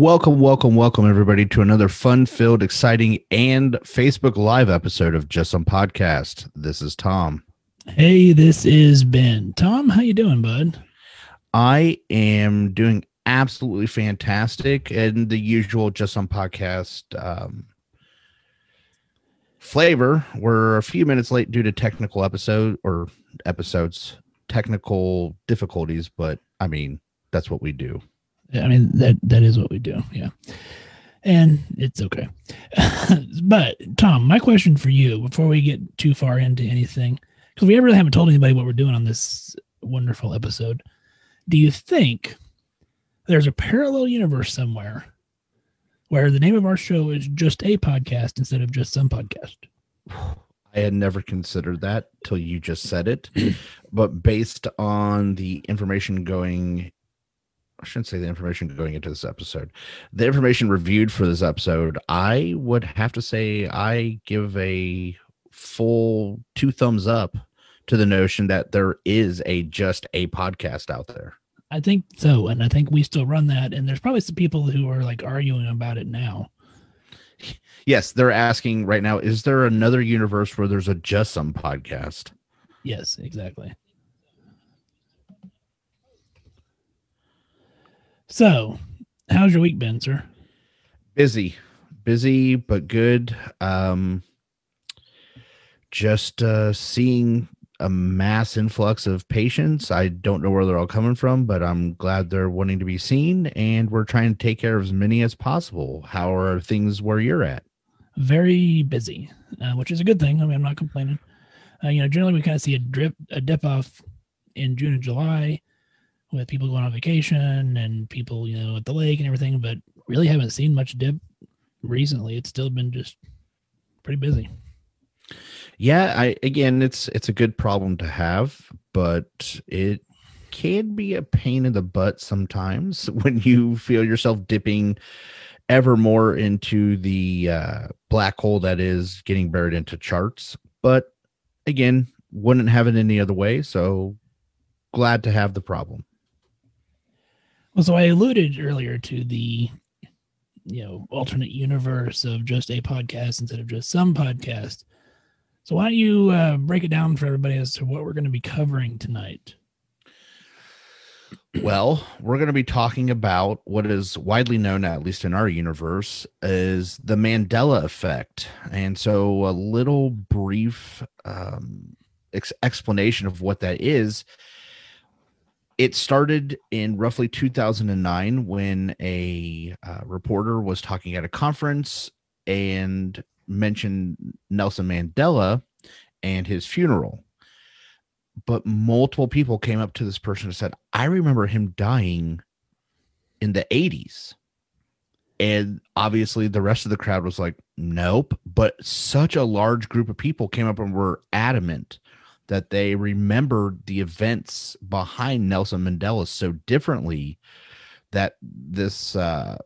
Welcome, welcome, welcome, everybody, to another fun-filled, exciting, and Facebook Live episode of Just Some Podcast. This is Tom. Hey, this is Ben. Tom, how you doing, bud? I am doing absolutely fantastic, and the usual Just Some Podcast um, flavor. We're a few minutes late due to technical episode or episodes, technical difficulties, but I mean that's what we do. I mean that that is what we do. Yeah. And it's okay. but Tom, my question for you before we get too far into anything, because we really haven't told anybody what we're doing on this wonderful episode. Do you think there's a parallel universe somewhere where the name of our show is just a podcast instead of just some podcast? I had never considered that till you just said it. but based on the information going I shouldn't say the information going into this episode. The information reviewed for this episode, I would have to say I give a full two thumbs up to the notion that there is a just a podcast out there. I think so, and I think we still run that. And there's probably some people who are like arguing about it now. Yes, they're asking right now: Is there another universe where there's a just some podcast? Yes, exactly. So, how's your week been, sir? Busy, busy, but good. Um, just uh, seeing a mass influx of patients. I don't know where they're all coming from, but I'm glad they're wanting to be seen, and we're trying to take care of as many as possible. How are things where you're at? Very busy, uh, which is a good thing. I mean, I'm not complaining. Uh, you know, generally we kind of see a drip, a dip off in June and July with people going on vacation and people, you know, at the lake and everything, but really haven't seen much dip recently. It's still been just pretty busy. Yeah, I again it's it's a good problem to have, but it can be a pain in the butt sometimes when you feel yourself dipping ever more into the uh, black hole that is getting buried into charts. But again, wouldn't have it any other way. So glad to have the problem. Well, so I alluded earlier to the you know alternate universe of just a podcast instead of just some podcast. So why don't you uh, break it down for everybody as to what we're going to be covering tonight? Well, we're going to be talking about what is widely known, at least in our universe, is the Mandela effect. And so, a little brief um, ex- explanation of what that is it started in roughly 2009 when a uh, reporter was talking at a conference and mentioned Nelson Mandela and his funeral. But multiple people came up to this person and said, I remember him dying in the 80s. And obviously, the rest of the crowd was like, nope. But such a large group of people came up and were adamant that they remembered the events behind Nelson Mandela so differently that this uh,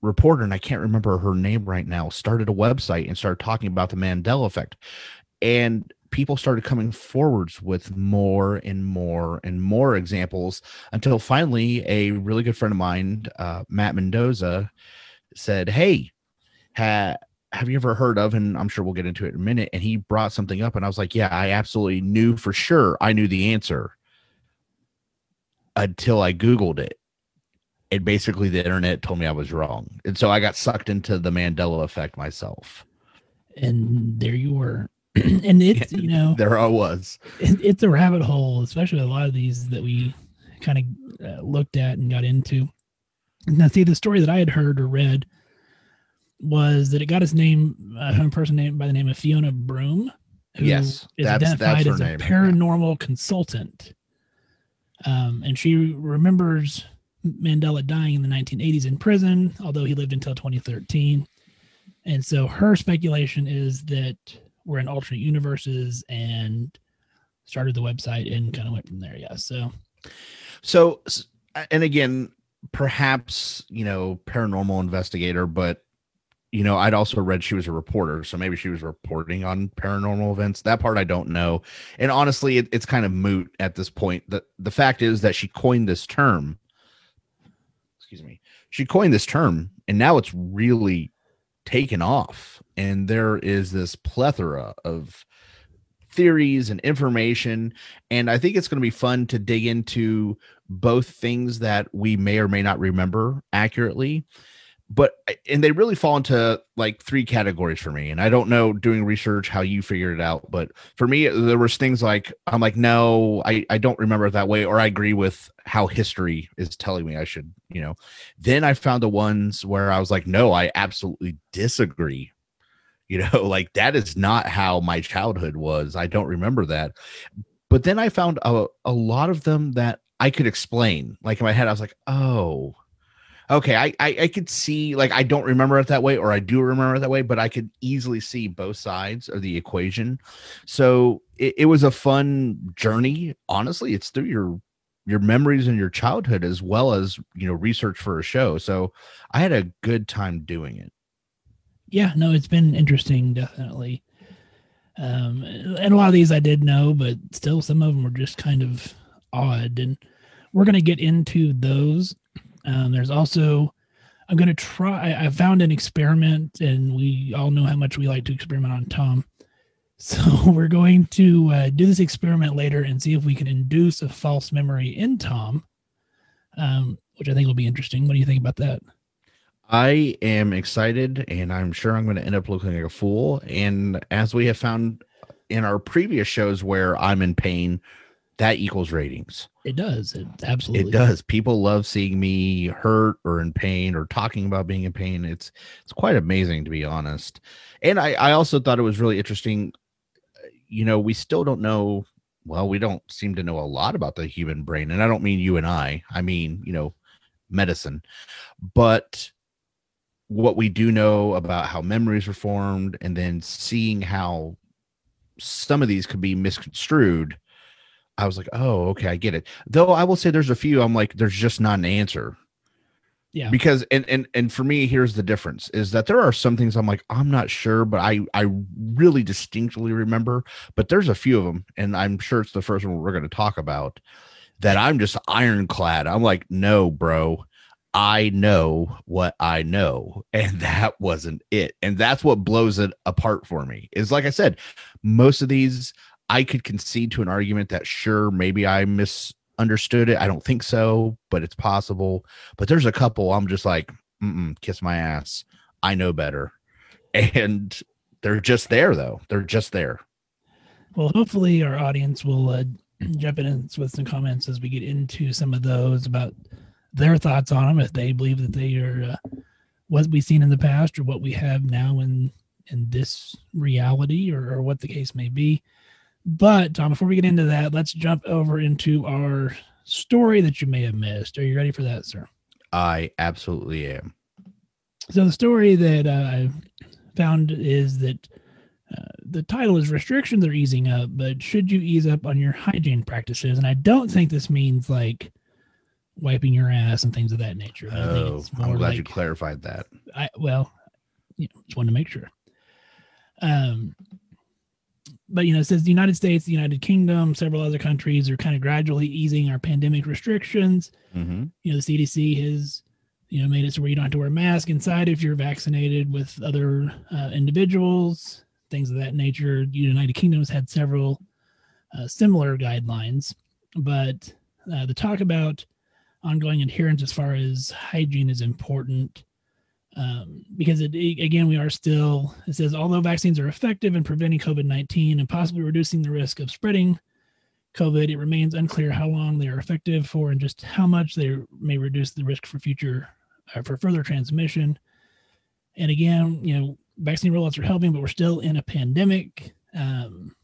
reporter, and I can't remember her name right now, started a website and started talking about the Mandela effect. And people started coming forwards with more and more and more examples until finally a really good friend of mine, uh, Matt Mendoza, said, Hey, ha- have you ever heard of and i'm sure we'll get into it in a minute and he brought something up and i was like yeah i absolutely knew for sure i knew the answer until i googled it and basically the internet told me i was wrong and so i got sucked into the mandela effect myself and there you were and it's you know there I was. it, it's a rabbit hole, especially a lot of these that we kind of uh, looked at and got into. Now, see, the story that I had heard or read was that it got its name uh, from a person named by the name of Fiona Broome, who Yes, is that's- that's identified her as name, a yeah. paranormal consultant. Um, and she remembers Mandela dying in the 1980s in prison, although he lived until 2013. And so her speculation is that we're in alternate universes and started the website and kind of went from there. Yeah. So So, and again, perhaps you know, paranormal investigator, but you know, I'd also read she was a reporter, so maybe she was reporting on paranormal events. That part I don't know, and honestly, it, it's kind of moot at this point. the The fact is that she coined this term. Excuse me, she coined this term, and now it's really taken off, and there is this plethora of theories and information and i think it's going to be fun to dig into both things that we may or may not remember accurately but and they really fall into like three categories for me and i don't know doing research how you figured it out but for me there was things like i'm like no i i don't remember it that way or i agree with how history is telling me i should you know? Then i found the ones where i was like no i absolutely disagree you know? Like that is not how my childhood was. I don't remember that. But then i found a, a lot of them that i could explain. Like in my head i was like oh okay I, I i could see like i don't remember it that way or i do remember it that way but i could easily see both sides of the equation so it, it was a fun journey honestly it's through your your memories and your childhood as well as you know research for a show so i had a good time doing it yeah, no, it's been interesting, definitely. Um, and a lot of these I did know, but still some of them were just kind of odd. And we're going to get into those. Um, there's also, I'm going to try, I, found an experiment, and we all know how much we like to experiment on Tom. So we're going to uh, do this experiment later and see if we can induce a false memory in Tom, um, which I think will be interesting. What do you think about that? I am excited and I'm sure I'm going to end up looking like a fool. And as we have found in our previous shows where I'm in pain, that equals ratings. It does. It absolutely It does. People love seeing me hurt or in pain or talking about being in pain. It's it's quite amazing to be honest. And I, I also thought it was really interesting. You know, we still don't know well, we don't seem to know a lot about the human brain. And I don't mean you and I. I mean, you know, medicine. But what we do know about how memories are formed and then seeing how some of these could be misconstrued i was like oh okay i get it though i will say there's a few i'm like there's just not an answer Yeah. because and and and for me here's the difference is that there are some things i'm like i'm not sure but i i really distinctly remember but there's a few of them and i'm sure it's the first one we're going to talk about that i'm just ironclad i'm like no bro I know what I know, and that wasn't it. And that's what blows it apart for me. Is like I said, most of these I could concede to an argument that sure, maybe I misunderstood it. I don't think so, but it's possible. But there's a couple I'm just like, kiss my ass. I know better. And they're just there, though. They're just there. Well, hopefully our audience will uh, jump in with some comments as we get into some of those about their thoughts on them, if they believe that they are uh, what we've seen in the past or what we have now in in this reality or, or what the case may be. But Tom, before we get into that, let's jump over into our story that you may have missed. Are you ready for that, sir? I absolutely am. So the story that uh, I found is that uh, the title is restrictions are easing up, but should you ease up on your hygiene practices? And I don't think this means like wiping your ass and things of that nature. I think Oh, I'm glad like, you clarified that. I well, you know, just wanted to make sure. Um, but you know, it says the United States, the United Kingdom, several other countries are kind of gradually easing our pandemic restrictions. Mm-hmm. you know the cdc has you know made it so where you don't have to wear a mask inside if you're vaccinated with other uh, individuals things of that nature. The united kingdom has had several uh, similar guidelines but uh, the talk about ongoing adherence as far as hygiene is important Um, because it, again, we are still, it says, although vaccines are effective in preventing COVID 19 and possibly reducing the risk of spreading COVID, it remains unclear how long they are effective for and just how much they may reduce the risk for future, uh, for further transmission. And again, you know, vaccine rollouts are helping, but we're still in a pandemic. Um,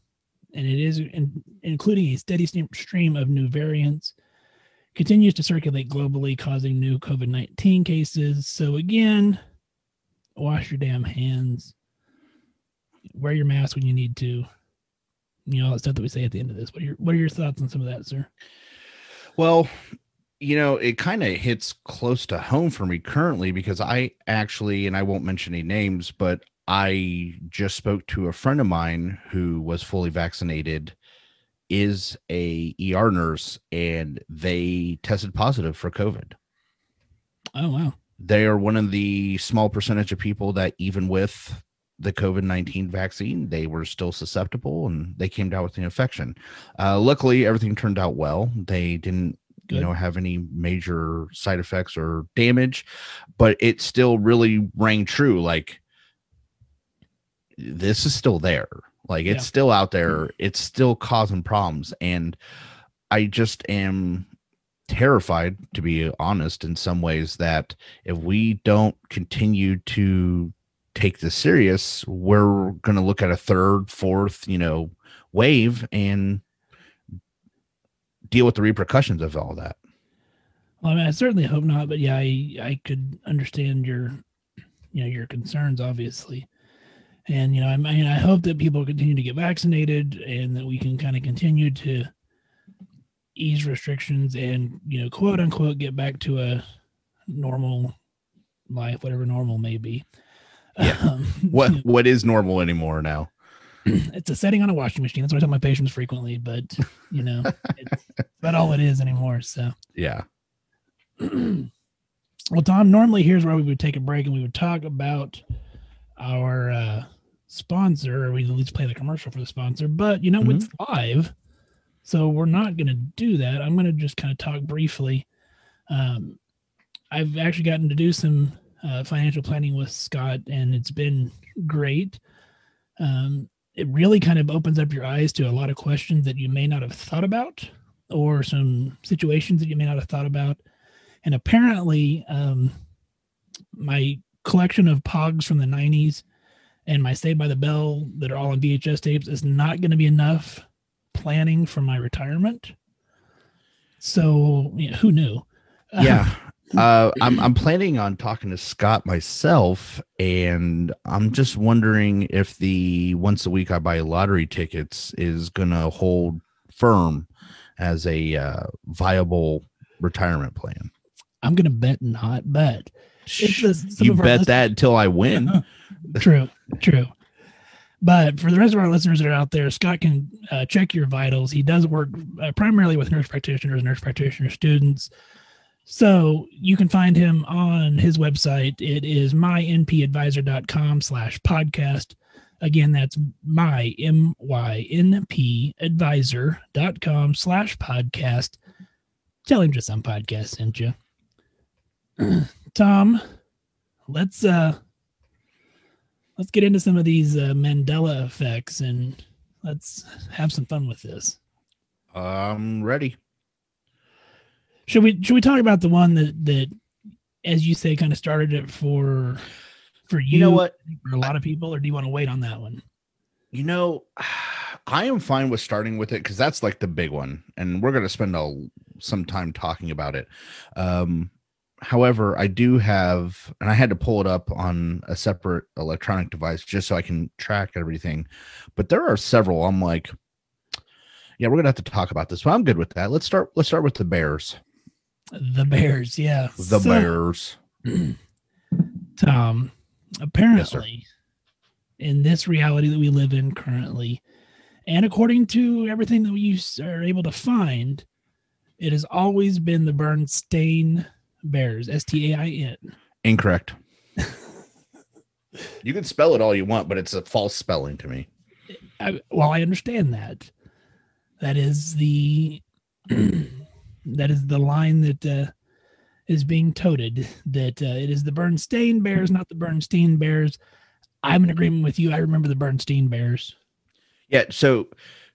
and it is in, including a steady stream of new variants continues to circulate globally, causing new COVID 19 cases. So, again, wash your damn hands, wear your mask when you need to. You know, all that stuff that we say at the end of this. What are your, what are your thoughts on some of that, sir? Well, you know, it kind of hits close to home for me currently because I actually, and I won't mention any names, but I just spoke to a friend of mine who was fully vaccinated is a ER nurse and they tested positive for COVID. Oh wow. They are one of the small percentage of people that even with the COVID 19 vaccine, they were still susceptible and they came down with the infection. Uh, luckily, everything turned out well. They didn't, Good. you know, have any major side effects or damage, but it still really rang true. Like, this is still there. Like it's yeah. still out there. Mm-hmm. It's still causing problems. And I just am terrified, to be honest, in some ways, that if we don't continue to take this serious, we're going to look at a third, fourth, you know, wave and deal with the repercussions of all that. Well, I mean, I certainly hope not, but yeah, I I could understand your, you know, your concerns, obviously. And you know, I mean, I hope that people continue to get vaccinated and that we can kind of continue to ease restrictions and you know, quote unquote, get back to a normal life, whatever normal may be. Yeah. Um, what what is normal anymore now? It's a setting on a washing machine. That's what I tell my patients frequently, but you know, it's not all it is anymore. So yeah. well, Tom, normally here's where we would take a break and we would talk about our uh, sponsor, or we at least play the commercial for the sponsor. But you know, mm-hmm. it's live, so we're not going to do that. I'm going to just kind of talk briefly. Um, I've actually gotten to do some uh, financial planning with Scott, and it's been great. Um, it really kind of opens up your eyes to a lot of questions that you may not have thought about, or some situations that you may not have thought about. And apparently, um, my collection of pogs from the 90s and my Saved by the Bell that are all on VHS tapes is not going to be enough planning for my retirement. So, yeah, who knew? Yeah. uh, I'm I'm planning on talking to Scott myself, and I'm just wondering if the once a week I buy lottery tickets is gonna hold firm as a uh, viable retirement plan. I'm gonna bet not, but you bet that until I win. true, true. But for the rest of our listeners that are out there, Scott can uh, check your vitals. He does work uh, primarily with nurse practitioners, nurse practitioner students. So you can find him on his website. It is mynpadvisor.com slash podcast. Again, that's my M-Y-N-P advisor.com slash podcast. Tell him just some podcast sent you. Tom, let's uh let's get into some of these uh, Mandela effects and let's have some fun with this. I'm ready. Should we should we talk about the one that that as you say kind of started it for for you, you know what for a lot of people or do you want to wait on that one? You know, I am fine with starting with it cuz that's like the big one and we're going to spend a, some time talking about it. Um however, I do have, and I had to pull it up on a separate electronic device just so I can track everything. But there are several. I'm like, yeah, we're gonna have to talk about this, but I'm good with that. Let's start. Let's start with the Bears. The Bears, yeah. The so, Bears. Tom, um, apparently, yes, in this reality that we live in currently, and according to everything that we are able to find, it has always been the Berenstain Bears, S T A I N. Incorrect. you can spell it all you want, but it's a false spelling to me. I, well, I understand that. That is the that is the line that uh, is being toted that uh, it is the Berenstain Bears, not the Berenstein Bears. I'm in agreement with you. I remember the Berenstein Bears. Yeah, so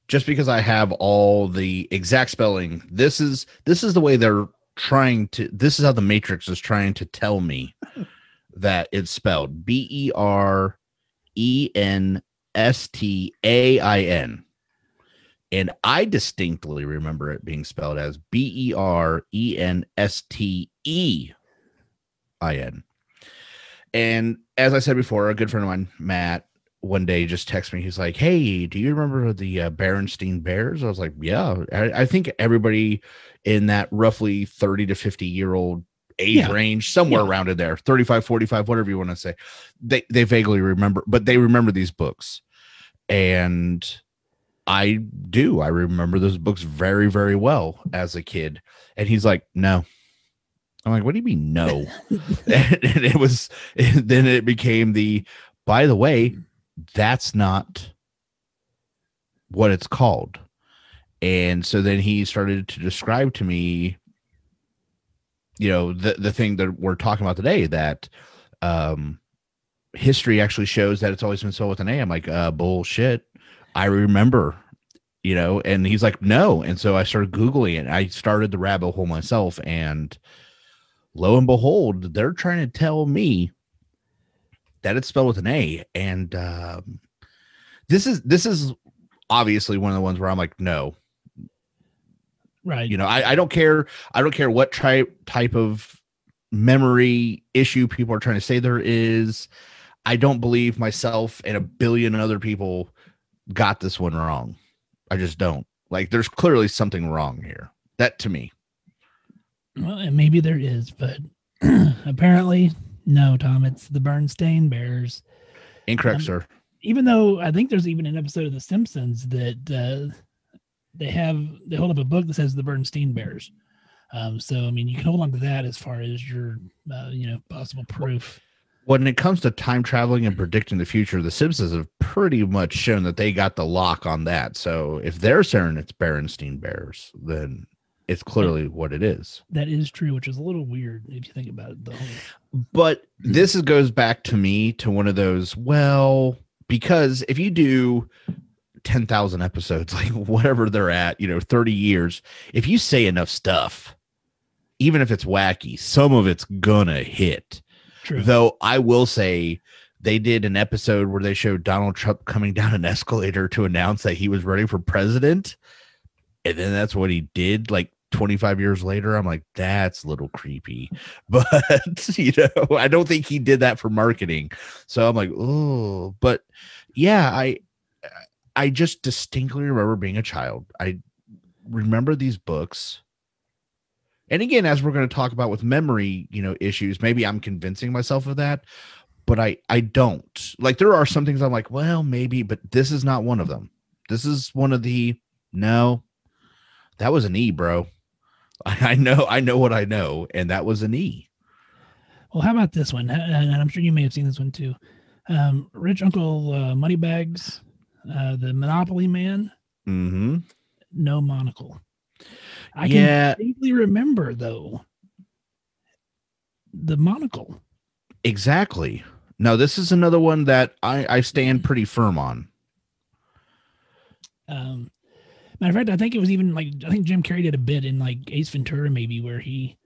just because I have all the exact spelling, this is this is the way they're trying to this is how the matrix is trying to tell me that it's spelled B E R E N S T A I N. And I distinctly remember it being spelled as B E R E N S T E I N. And as I said before, a good friend of mine, Matt, one day just texted me. He's like, "Hey, do you remember the uh, Berenstein Bears?" I was like, "Yeah." I, I, think everybody in that roughly thirty to fifty year old age yeah. range, somewhere yeah. around in there, 35, 45, whatever you want to say, they they vaguely remember, but they remember these books, and I do. I remember those books very, very well as a kid. And he's like, "No." I'm like, "What do you mean, no?" and, and it was. And then it became the. By the way, that's not what it's called. And so then he started to describe to me, you know, the the thing that we're talking about today that um history actually shows that it's always been spelled with an A. I'm like, uh, bullshit. I remember, you know, and he's like, no. And so I started Googling it. I started the rabbit hole myself. And lo and behold, they're trying to tell me that it's spelled with an A. And um, this is this is obviously one of the ones where I'm like, no. Right. You know, I, I don't care. I don't care what type type of memory issue people are trying to say there is. I don't believe myself and a billion other people got this one wrong. I just don't. Like there's clearly something wrong here. That to me. Well, and maybe there is, but apparently no, Tom, it's the Berenstain Bears. Incorrect, um, sir. Even though I think there's even an episode of The Simpsons that uh, they have they hold up a book that says the Berenstein Bears. Um, so I mean, you can hold on to that as far as your uh, you know possible proof. When it comes to time traveling and predicting the future, the Simpsons have pretty much shown that they got the lock on that. So if they're saying it's Berenstein Bears, then it's clearly what it is. That is true, which is a little weird if you think about it. Though. But mm-hmm. this is, goes back to me to one of those. Well, because if you do ten thousand episodes, like whatever they're at, you know, thirty years, if you say enough stuff, even if it's wacky, some of it's gonna hit. True. Though I will say they did an episode where they showed Donald Trump coming down an escalator to announce that he was running for president. And then that's what he did like 25 years later i'm like that's a little creepy. But you know i don't think he did that for marketing. So i'm like oh but yeah i i just distinctly remember being a child. I remember these books. And again as we're going to talk about with memory you know issues maybe i'm convincing myself of that but i i don't. Like there are some things i'm like well maybe but this is not one of them. This is one of the no that was an e bro I know, I know what I know, and that was an E. Well, how about this one? And I'm sure you may have seen this one too. Um, Rich Uncle uh, Moneybags, uh, the Monopoly Man. Mm-hmm. No monocle. I yeah. can vaguely remember though the monocle. Exactly. No, this is another one that I, I stand pretty firm on. Um, Matter of fact, I think it was even like I think Jim Carrey did a bit in like Ace Ventura maybe where he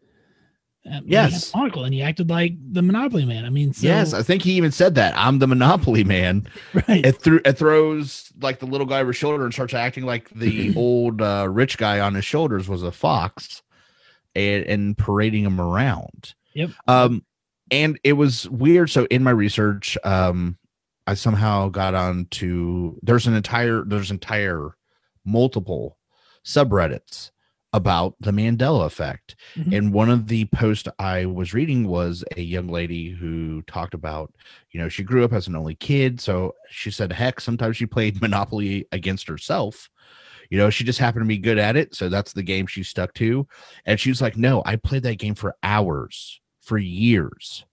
uh, yes monocle and he acted like the Monopoly Man. I mean, so, yes, I think he even said that I'm the Monopoly Man. Right. It, threw, it throws like the little guy over his shoulder and starts acting like the old uh, rich guy on his shoulders was a fox, and, and parading him around. Yep. Um, and it was weird. So in my research, um, I somehow got on to there's an entire there's entire multiple subreddits about the Mandela effect. Mm-hmm. And one of the posts I was reading was a young lady who talked about, you know, she grew up as an only kid. So she said, heck, sometimes she played Monopoly against herself. You know, she just happened to be good at it. So that's the game she stuck to. And she was like, no, I played that game for hours, for years,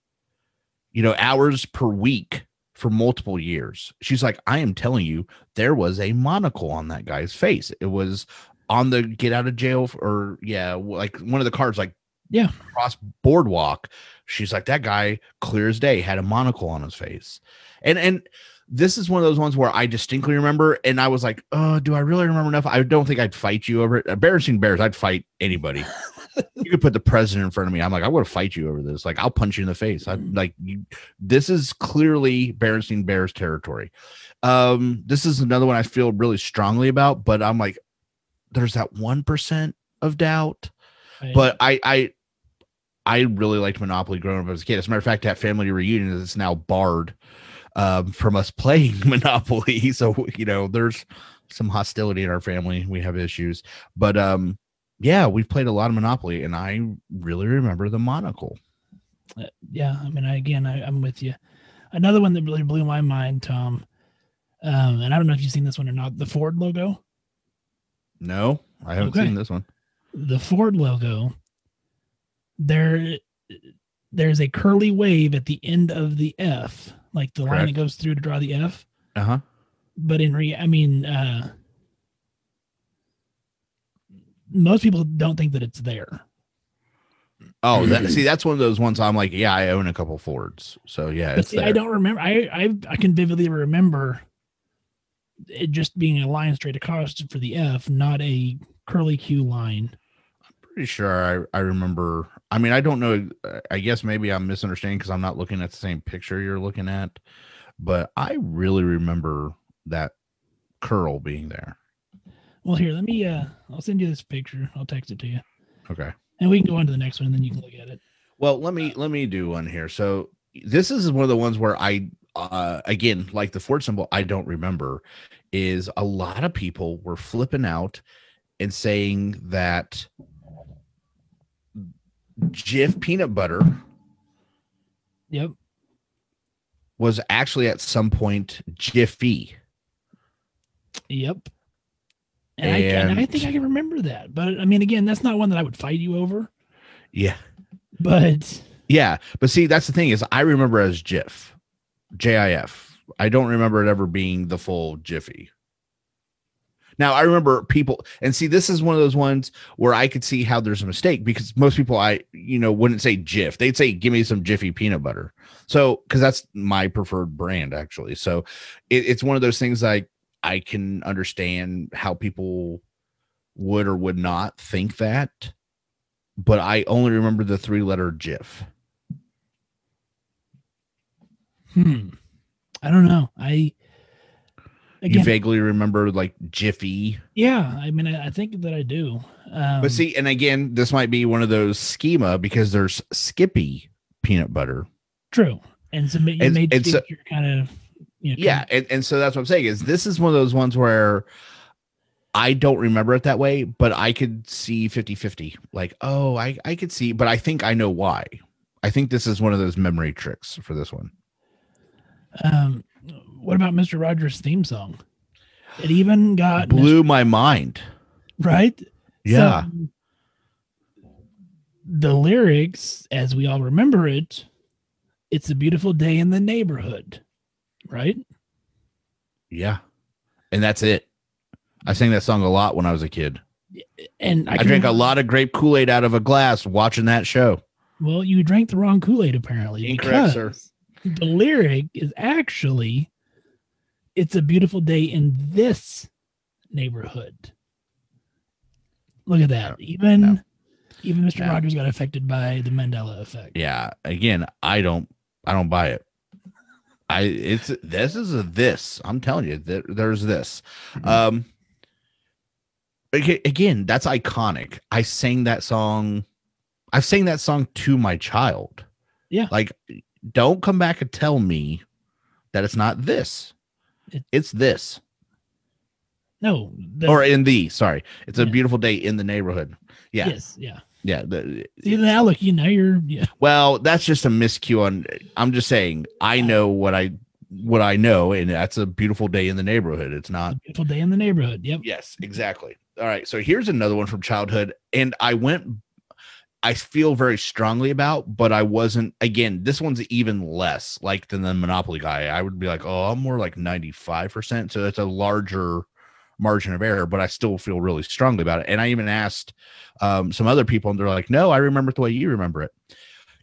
you know, hours per week for multiple years. She's like, I am telling you, there was a monocle on that guy's face. It was on the get out of jail or yeah, like one of the cards, like Yeah. cross boardwalk. She's like, that guy, clear as day, had a monocle on his face. And and this is one of those ones where I distinctly remember, and I was like, oh, do I really remember enough? I don't think I'd fight you over it. Embarrassing bears, I'd fight anybody. you could put the president in front of me. I'm like, I would to fight you over this. Like, I'll punch you in the face. I like you. This is clearly Berenstein Bears territory. Um, this is another one I feel really strongly about, but I'm like, there's that one percent of doubt. But I, I, I really liked Monopoly growing up as a kid. As a matter of fact, that family reunion is now barred um, from us playing Monopoly. So you know, there's some hostility in our family. We have issues, but um, yeah, we've played a lot of Monopoly, and I really remember the monocle. Uh, yeah, I mean, I, again, I, I'm with you. Another one that really blew my mind, Tom, um, and I don't know if you've seen this one or not. The Ford logo, No, I haven't Okay. seen this one. the Ford logo. There, there's a curly wave at the end of the F, like the line that goes through to draw the F. Uh huh. But in re, I mean, uh, most people don't think that it's there. Oh, that, see, that's one of those ones I'm like, yeah, I own a couple Fords, so yeah, But it's see, there. I don't remember. I, I I can vividly remember it just being a line straight across for the F, not a curly Q line. Pretty sure I, I remember. I mean, I don't know. I guess maybe I'm misunderstanding because I'm not looking at the same picture you're looking at, but I really remember that curl being there. Well, here, let me. uh I'll send you this picture. I'll text it to you, Okay. and we can go on to the next one, and then you can look at it. Well, let me let me do one here. So this is one of the ones where I uh again, like the Ford symbol, I don't remember. Is a lot of people were flipping out and saying that Jif peanut butter Yep. was actually at some point Jiffy. Yep. And, I, and I think I can remember that, but I mean, again, that's not one that I would fight you over. Yeah. But Yeah. But see, that's the thing is I remember as Jif. J-I-F. I don't remember it ever being the full Jiffy. Now I remember people and see this is one of those ones where I could see how there's a mistake because most people I you know wouldn't say Jif. They'd say give me some Jiffy peanut butter. So because that's my preferred brand actually. So it, it's one of those things like I can understand how people would or would not think that, but I only remember the three letter Jif. hmm, I don't know. I you vaguely remember like Jiffy. yeah. I mean, I, I think that I do. Um, But see, and again, this might be one of those schema because there's Skippy peanut butter. true. And so you And- made and so- you're kind of you know, Yeah, and, and so that's what I'm saying is this is one of those ones where I don't remember it that way, but I could see 50-50. Like, oh, I, I could see, but I think I know why. I think this is one of those memory tricks for this one. Um, what about Mr. Rogers' theme song? It even got Blew my mind. right. Yeah. So, the lyrics, as we all remember it, it's a beautiful day in the neighborhood, right? yeah. And that's it. I sang that song a lot when I was a kid. And I, I, can drank a lot of grape Kool-Aid out of a glass watching that show. Well, you drank the wrong Kool Aid apparently. Incorrect, sir. because The lyric is actually, "It's a beautiful day in this neighborhood." Look at that. Even, No. even Mr. No. Rogers got affected by the Mandela effect. yeah again i don't i don't buy it i it's this is a this i'm telling you there, there's this um again that's iconic i sang that song I've sang that song to my child Yeah. like don't come back and tell me that it's not this it's this No, the, or in the sorry it's a Yeah. beautiful day in the neighborhood yeah yes, yeah. yeah the, See now, look, you know, you're yeah. Well, that's just a miscue on I'm just saying I know what I what I know and that's a beautiful day in the neighborhood. It's not beautiful day in the neighborhood. Yep. Yes, exactly. All right, so here's another one from childhood and I went I feel very strongly about, but I wasn't again, this one's even less like than the Monopoly guy. I would be like, "Oh, I'm more like 95%." So that's a larger margin of error, but I still feel really strongly about it. And I even asked um, some other people, and they're like, "No, I remember it the way you remember it."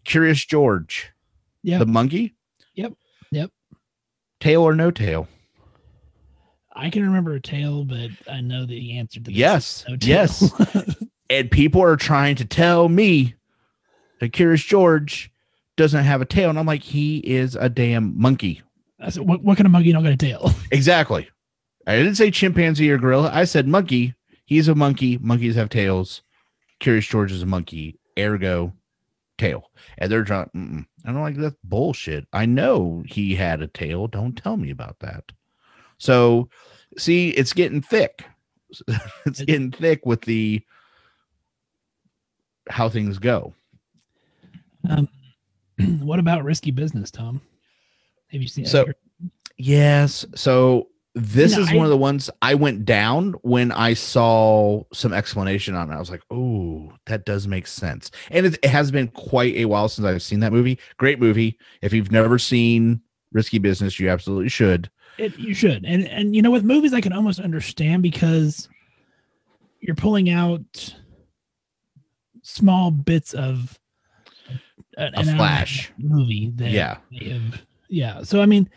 Curious George, Yeah. the monkey, Yep. Yep. tail or no tail? I can remember a tail, but I know that he answered this. Yes, no yes. And people are trying to tell me that Curious George doesn't have a tail, and I'm like, he is a damn monkey. I said, what, what kind of monkey don't got a tail? Exactly. I didn't say chimpanzee or gorilla. I said monkey. He's a monkey. Monkeys have tails. Curious George is a monkey. Ergo, tail. And they're trying. Mm-mm. I'm like, that's bullshit. I know he had a tail. Don't tell me about that. So, see, it's getting thick. it's It- getting thick with the how things go. Um, what about risky business, Tom? Have you seen? So- Yes. So this know, is I- one of the ones I went down when I saw some explanation on it. I was like, oh, that does make sense. And it, it has been quite a while since I've seen that movie. Great movie. If you've never seen Risky Business, you absolutely should. It, you should, and and you know, with movies, I can almost understand because you're pulling out small bits of an, A an hour and half flash. movie. That Yeah. have, yeah. So I mean,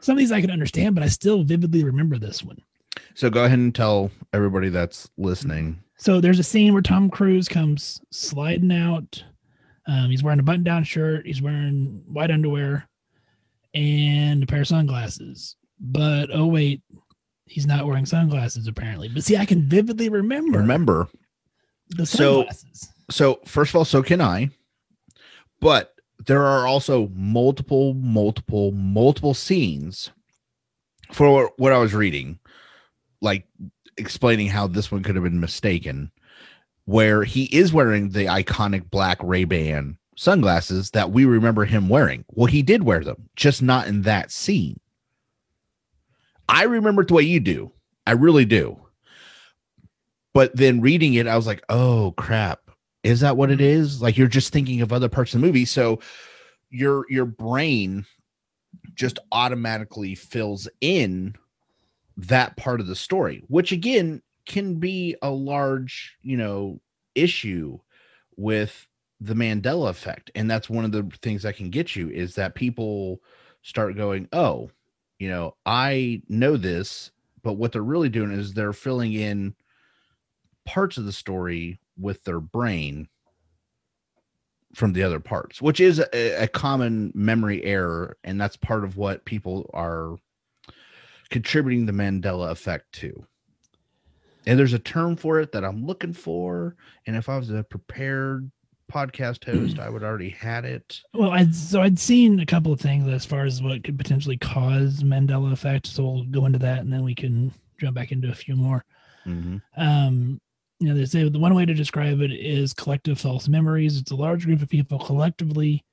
some of these I can understand, but I still vividly remember this one. So go ahead and tell everybody that's listening. So there's a scene where Tom Cruise comes sliding out. Um, he's wearing a button-down shirt. He's wearing white underwear and a pair of sunglasses. But oh wait, he's not wearing sunglasses apparently. But see, I can vividly remember, Remember, the sunglasses. so first of all, so can I. But there are also multiple, multiple, multiple scenes for what I was reading, like explaining how this one could have been mistaken, where he is wearing the iconic black Ray Ban sunglasses that we remember him wearing. Well, he did wear them, just not in that scene. I remember it the way you do. I really do. But then reading it, I was like, oh crap. Is that what it mm-hmm. is? Like you're just thinking of other parts of the movie. So your your brain just automatically fills in that part of the story, which again can be a large, you know, issue with the Mandela effect. And that's one of the things that can get you is that people start going, oh, you know, I know this, but what they're really doing is they're filling in parts of the story with their brain from the other parts, which is a, a common memory error. And that's part of what people are contributing the Mandela effect to. And there's a term for it that I'm looking for. And if I was a prepared podcast host, I would already had it. Well, I'd so I'd seen a couple of things as far as what could potentially cause Mandela effect. So we'll go into that, and then we can jump back into a few more. Mhm. um you know they say the one way to describe it is collective false memories. It's a large group of people collectively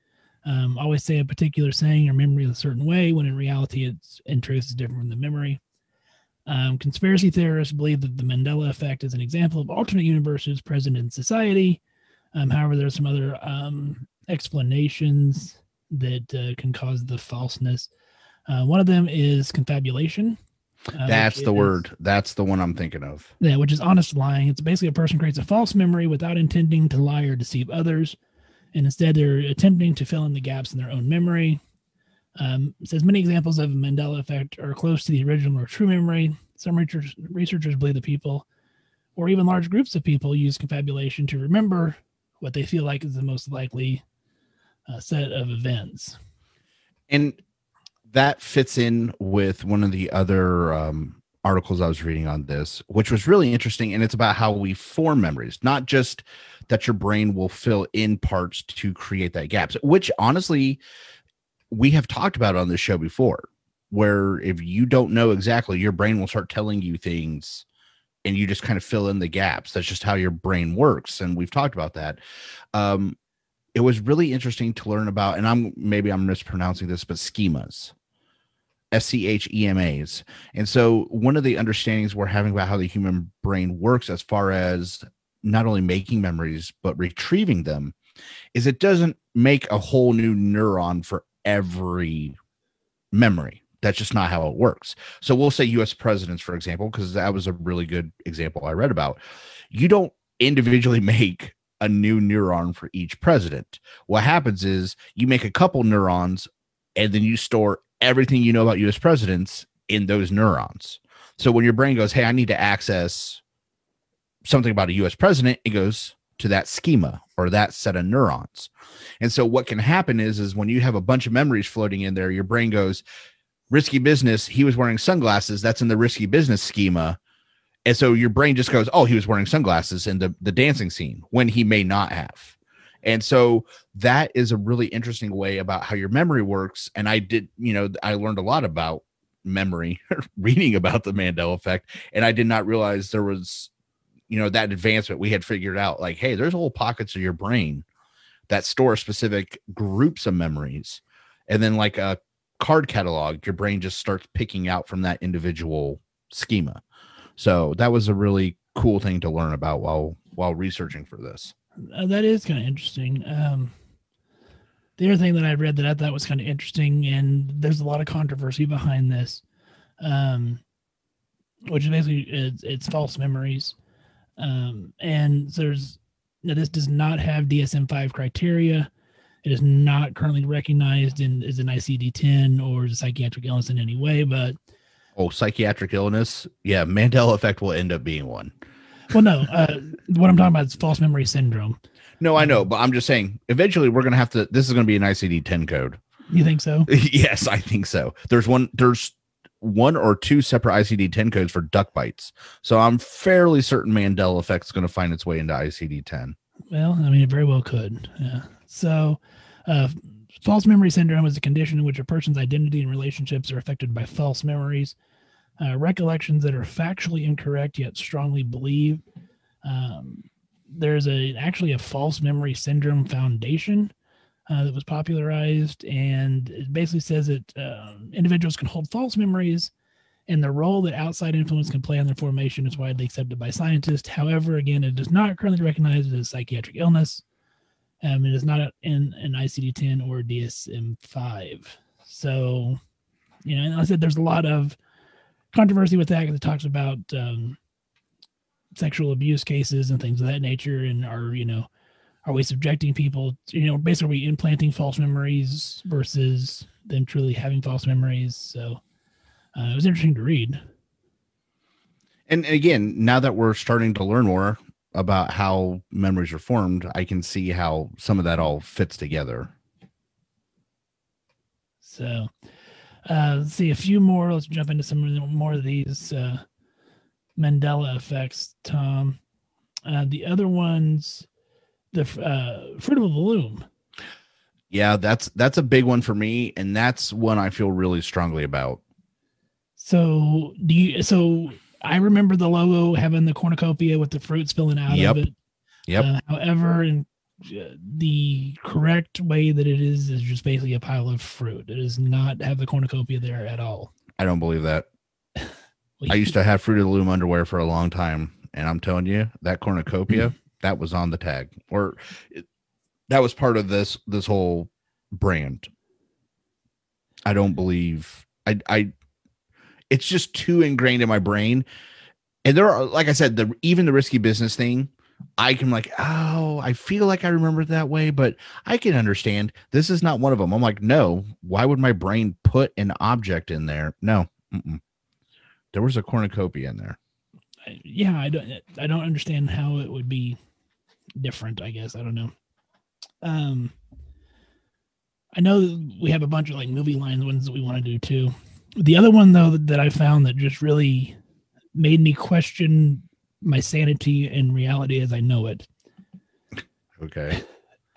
um, always say a particular saying or memory a certain way when in reality it's in truth is different from the memory. Um, conspiracy theorists believe that the mandela effect is an example of alternate universes present in society. Um, however there's some other um, explanations that uh, can cause the falseness. Uh, one of them is confabulation uh, That's the is- word. That's the one I'm thinking of. yeah, which is honest lying. It's basically a person creates a false memory without intending to lie or deceive others, and instead they're attempting to fill in the gaps in their own memory. Um, it says many examples of a Mandela effect are close to the original or true memory. Some researchers, researchers believe that people, or even large groups of people, use confabulation to remember what they feel like is the most likely uh, set of events. And that fits in with one of the other um, articles I was reading on this, which was really interesting. And it's about how we form memories, not just that your brain will fill in parts to create that gaps, which honestly, we have talked about on this show before, where if you don't know exactly, your brain will start telling you things and you just kind of fill in the gaps. That's just how your brain works. And we've talked about that. Um, it was really interesting to learn about, and I'm maybe I'm mispronouncing this, but schemas. S C H E M A's. And so, one of the understandings we're having about how the human brain works, as far as not only making memories, but retrieving them, is it doesn't make a whole new neuron for every memory. That's just not how it works. So we'll say US presidents, for example, because that was a really good example I read about. You don't individually make a new neuron for each president. What happens is you make a couple neurons and then you store everything you know about US presidents in those neurons. So when your brain goes, Hey, I need to access something about a US president, it goes to that schema or that set of neurons. And so what can happen is is when you have a bunch of memories floating in there, your brain goes, risky business, he was wearing sunglasses, that's in the risky business schema. And so your brain just goes, Oh, he was wearing sunglasses in the, the dancing scene when he may not have. And so that is a really interesting way about how your memory works. And I did, you know, I learned a lot about memory reading about the Mandela effect. And I did not realize there was, you know, that advancement we had figured out like, hey, there's whole pockets of your brain that store specific groups of memories. And then like a card catalog, your brain just starts picking out from that individual schema. So that was a really cool thing to learn about while while researching for this. Uh, that is kind of interesting. Um, the other thing that I read that I thought was kind of interesting, and there's a lot of controversy behind this, um, which is basically it's, it's false memories, um, and there's now this does not have DSM-5 criteria. It is not currently recognized in as an ICD-10 or as a psychiatric illness in any way, but oh, psychiatric illness, yeah, Mandela effect will end up being one. Well, no, uh, what I'm talking about is false memory syndrome. No, I know, but I'm just saying, eventually we're gonna have to. This is gonna be an ICD 10 code. You think so? yes, I think so. There's one. There's one or two separate ICD 10 codes for duck bites. So I'm fairly certain Mandela effect is going to find its way into ICD 10. Well, I mean, it very well could. Yeah. So, uh, false memory syndrome is a condition in which a person's identity and relationships are affected by false memories, uh, recollections that are factually incorrect yet strongly believed. Um, there's a actually a false memory syndrome foundation uh, that was popularized, and it basically says that uh, individuals can hold false memories, and the role that outside influence can play on their formation is widely accepted by scientists. However, again, it is not currently recognized as a psychiatric illness. Um, it is not in an ICD-10 or DSM-5. So, you know, and I said there's a lot of controversy with that because it talks about um, sexual abuse cases and things of that nature, and are you know, are we subjecting people? To, you know, basically, are we implanting false memories versus them truly having false memories? So, uh, it was interesting to read. And again, now that we're starting to learn more about how memories are formed, I can see how some of that all fits together. So, uh, let's see a few more. Let's jump into some more of these uh, Mandela effects, Tom. Uh, the other ones, the uh, fruit of the loom. Yeah, that's that's a big one for me, and that's one I feel really strongly about. So do you? So I remember the logo having the cornucopia with the fruit spilling out Yep. of it. Yep. Uh, however, in the correct way that it is is just basically a pile of fruit. It does not have the cornucopia there at all. I don't believe that. I used to have Fruit of the Loom underwear for a long time, and I'm telling you, that cornucopia mm-hmm. that was on the tag, or it, that was part of this this whole brand. I don't believe I I. It's just too ingrained in my brain, and there are like I said, the even the risky business thing. I can like, oh, I feel like I remember that way, but I can understand this is not one of them. I'm like, no, why would my brain put an object in there? No, mm-mm. there was a cornucopia in there. Yeah, I don't I don't understand how it would be different, I guess. I don't know. Um I know we have a bunch of like movie lines ones that we want to do too. The other one though that I found that just really made me question my sanity and reality as I know it. Okay.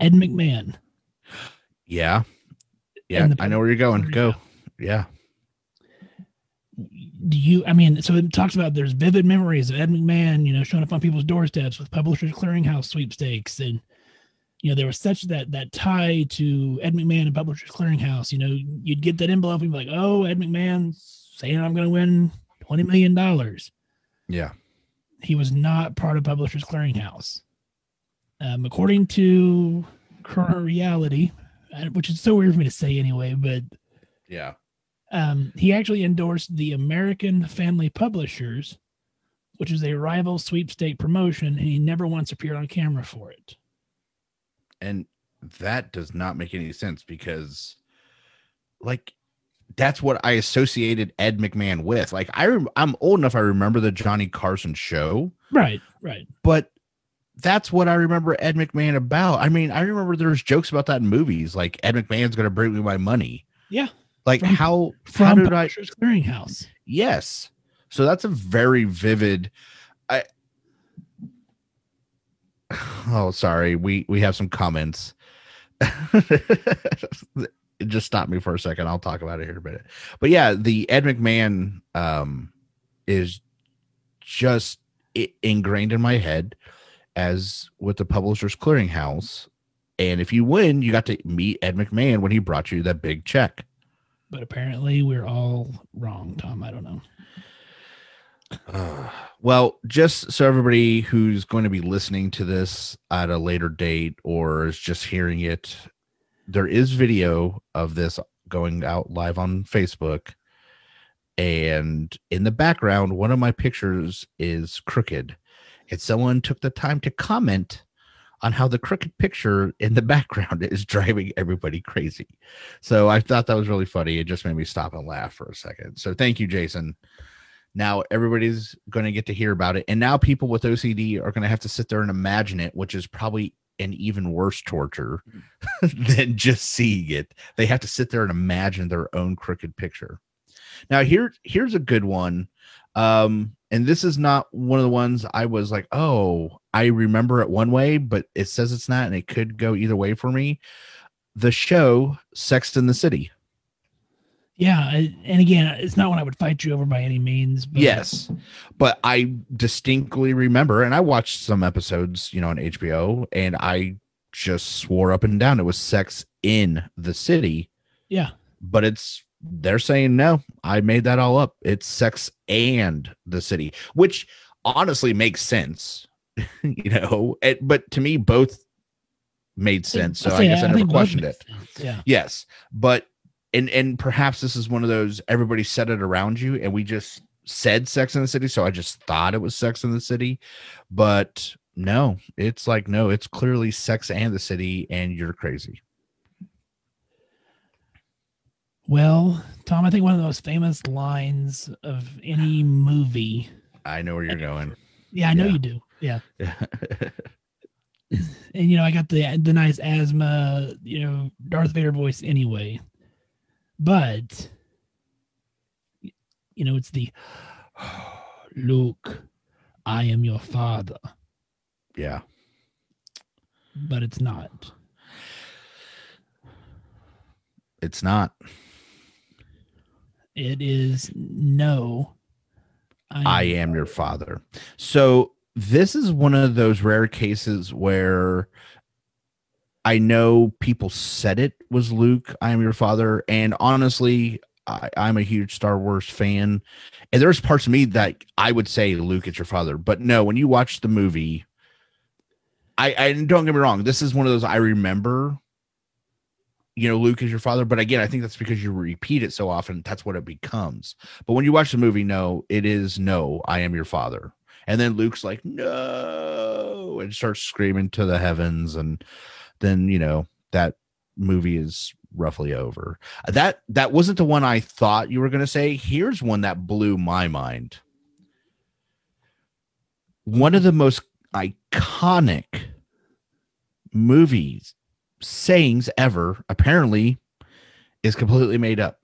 Ed McMahon. Yeah. Yeah. I know where you're going. Go. Yeah. do you i mean so it talks about there's vivid memories of ed mcmahon you know showing up on people's doorsteps with publishers clearinghouse sweepstakes and you know there was such that that tie to ed mcmahon and publishers clearinghouse you know you'd get that envelope and be like oh ed mcmahon saying i'm going to win 20 million dollars Yeah. He was not part of publishers clearinghouse um, according to current reality uh, which is so weird for me to say anyway but Yeah. Um, he actually endorsed the American Family Publishers, which is a rival sweepstake promotion, and he never once appeared on camera for it. And that does not make any sense because, like, that's what I associated Ed McMahon with. Like, I rem- I'm old enough. I remember the Johnny Carson show, Right, right. but that's what I remember Ed McMahon about. I mean, I remember there's jokes about that in movies, like Ed McMahon's going to bring me my money. Yeah. Like From- how how From did I? Clearinghouse. Yes. So that's a very vivid. I. Oh, sorry. We we have some comments. Just stop me for a second. I'll talk about it here in a minute. But yeah, the Ed McMahon um is just ingrained in my head as with the Publishers Clearinghouse. And if you win, you got to meet Ed McMahon when he brought you that big check. But apparently we're all wrong, Tom. I don't know. Uh, well, just so everybody who's going to be listening to this at a later date or is just hearing it, there is video of this going out live on Facebook. And in the background, one of my pictures is crooked. And someone took the time to comment on how the crooked picture in the background is driving everybody crazy. So I thought that was really funny. It just made me stop and laugh for a second. So thank you, Jason. Now everybody's going to get to hear about it. And now people with OCD are going to have to sit there and imagine it, which is probably an even worse torture than just seeing it. They have to sit there and imagine their own crooked picture. Now here here's a good one. Um and this is not one of the ones I was like, "Oh, I remember it one way, but it says it's not and it could go either way for me." The show Sex in the City. Yeah, and again, it's not one I would fight you over by any means. But Yes. But I distinctly remember, and I watched some episodes, you know, on HBO, and I just swore up and down it was sex in the city. Yeah. But it's, they're saying, no, I made that all up. It's sex and the city, which honestly makes sense, you know, it, but to me, both made sense. So I guess I that. never questioned it. sense. Yeah. Yes, but and and perhaps this is one of those everybody said it around you, and we just said Sex in the City, so I just thought it was Sex in the City, but no, it's like no, it's clearly Sex and the City, and you're crazy. Well, Tom, I think one of the most famous lines of any movie. I know where you're going. Yeah, I know Yeah. you do. Yeah. And you know, I got the the nice asthma, you know, Darth Vader voice anyway. But you know, it's the Luke, I am your father, yeah, but it's not. it's not. It is no. I am your father. So this is one of those rare cases where I know people said it was Luke, I am your father. And honestly, I, I'm a huge Star Wars fan. And there's parts of me that I would say Luke is your father. But no, when you watch the movie, I, I don't get me wrong, this is one of those I remember. You know, Luke is your father, but again, I think that's because you repeat it so often. That's what it becomes. But when you watch the movie, no, it is no, I am your father. And then Luke's like, no, and starts screaming to the heavens. And then, you know, that movie is roughly over. That that wasn't the one I thought you were gonna say. Here's one that blew my mind. One of the most iconic movies sayings ever, apparently, is completely made up.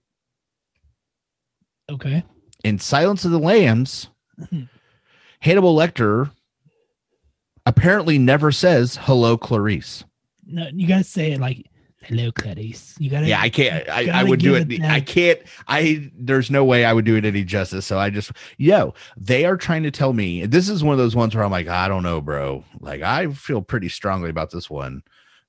Okay. in Silence of the Lambs, Mhm. Hannibal Lecter apparently never says hello, Clarice. No, you gotta say it like hello, Clarice. You gotta Yeah, I can't. I, I would do it. it I can't. I there's no way I would do it any justice. So I just yo, they are trying to tell me this is one of those ones where I'm like, I don't know, bro. Like I feel pretty strongly about this one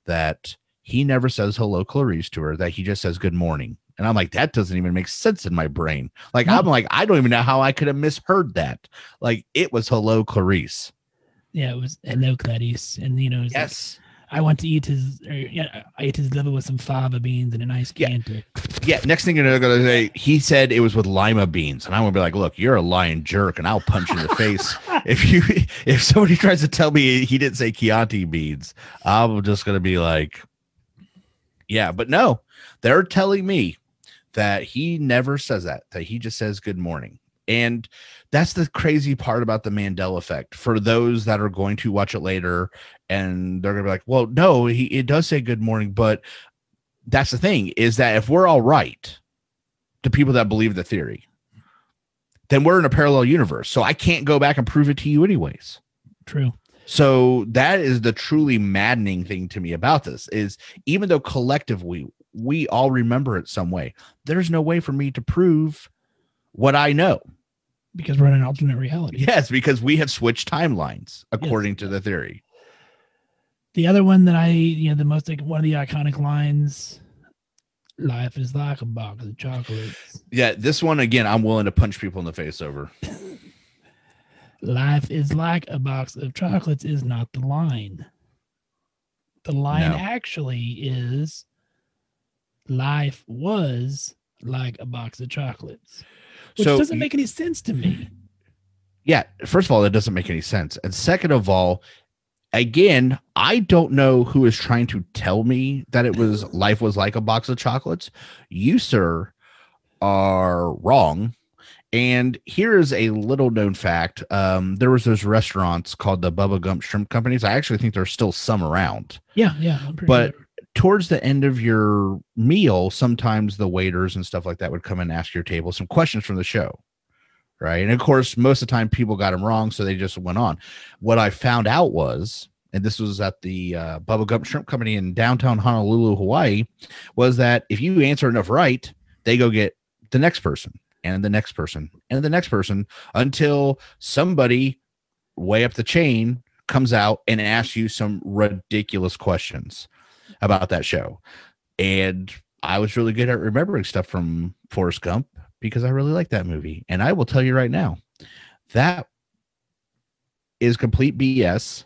that he never says hello, Clarice to her. That he just says good morning. And I'm like, that doesn't even make sense in my brain. Like, No. I'm like, I don't even know how I could have misheard that. Like, it was hello, Clarice. Yeah, it was hello, Clarice, and you know, it's like, Yes. I want to eat his. Or, yeah, I ate his liver with some fava beans and a nice Yeah. Chianti. Yeah, next thing you're gonna say, he said it was with lima beans, and I'm gonna be like, "Look, you're a lying jerk, and I'll punch you in the face if you if somebody tries to tell me he didn't say Chianti beans." I'm just gonna be like, "Yeah," but no, they're telling me that he never says that; that he just says "Good morning," and that's the crazy part about the Mandela effect. For those that are going to watch it later, and they're gonna be like, "Well, no, he it does say good morning," but that's the thing is that if we're all right, the people that believe the theory, then we're in a parallel universe. So I can't go back and prove it to you, anyways. True. So that is the truly maddening thing to me about this is even though collectively we all remember it some way, there's no way for me to prove what I know. Because we're in an alternate reality. Yes, because we have switched timelines according yes. to the theory. The other one that I, you know, the most like one of the iconic lines, "Life is like a box of chocolates." Yeah, this one again, I'm willing to punch people in the face over. Life is like a box of chocolates is not the line. The line no. actually is life was like a box of chocolates, which so, doesn't make any sense to me. Yeah, first of all, that doesn't make any sense. And second of all, again, I don't know who is trying to tell me that it was life was like a box of chocolates. You, sir, are wrong. And here is a little known fact. Um, there was those restaurants called the Bubba Gump Shrimp Companies. I actually think there's still some around. Yeah, yeah. But sure. Towards the end of your meal, sometimes the waiters and stuff like that would come and ask your table some questions from the show right? And of course, most of the time people got them wrong, so they just went on. What I found out was, and this was at the uh, Bubba Gump Shrimp Company in downtown Honolulu, Hawaii, was that if you answer enough right, they go get the next person and the next person and the next person until somebody way up the chain comes out and asks you some ridiculous questions about that show. And I was really good at remembering stuff from Forrest Gump because I really like that movie. And I will tell you right now, that is complete BS.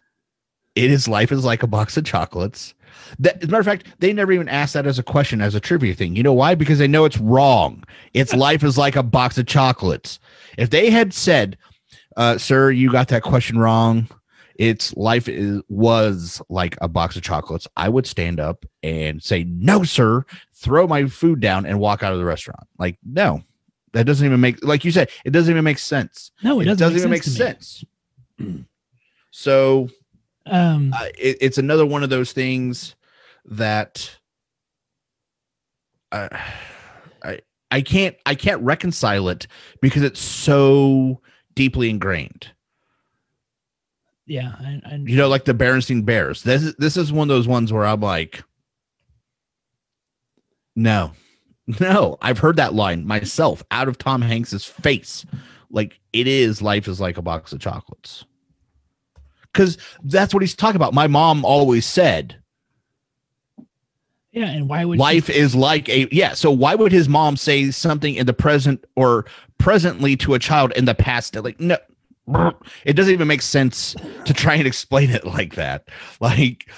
It is life is like a box of chocolates. That, as a matter of fact, they never even asked that as a question, as a trivia thing. You know why? Because they know it's wrong. It's life is like a box of chocolates. If they had said, uh, "Sir, you got that question wrong," it's life is was like a box of chocolates. I would stand up and say, "No, sir," throw my food down and walk out of the restaurant. Like, no, that doesn't even make like you said, it doesn't even make sense. No, it doesn't, it doesn't even make sense. sense. so um uh, it, it's another one of those things that uh, I I can't I can't reconcile it because it's so deeply ingrained. Yeah, I, I, you know, like the Berenstein Bears. This is this is one of those ones where I'm like, no, no, I've heard that line myself out of Tom Hanks's face. Like it is life is like a box of chocolates. Cuz that's what he's talking about. My mom always said yeah, and why would life is like a yeah? So why would his mom say something in the present or presently to a child in the past? Like no, it doesn't even make sense to try and explain it like that. Like,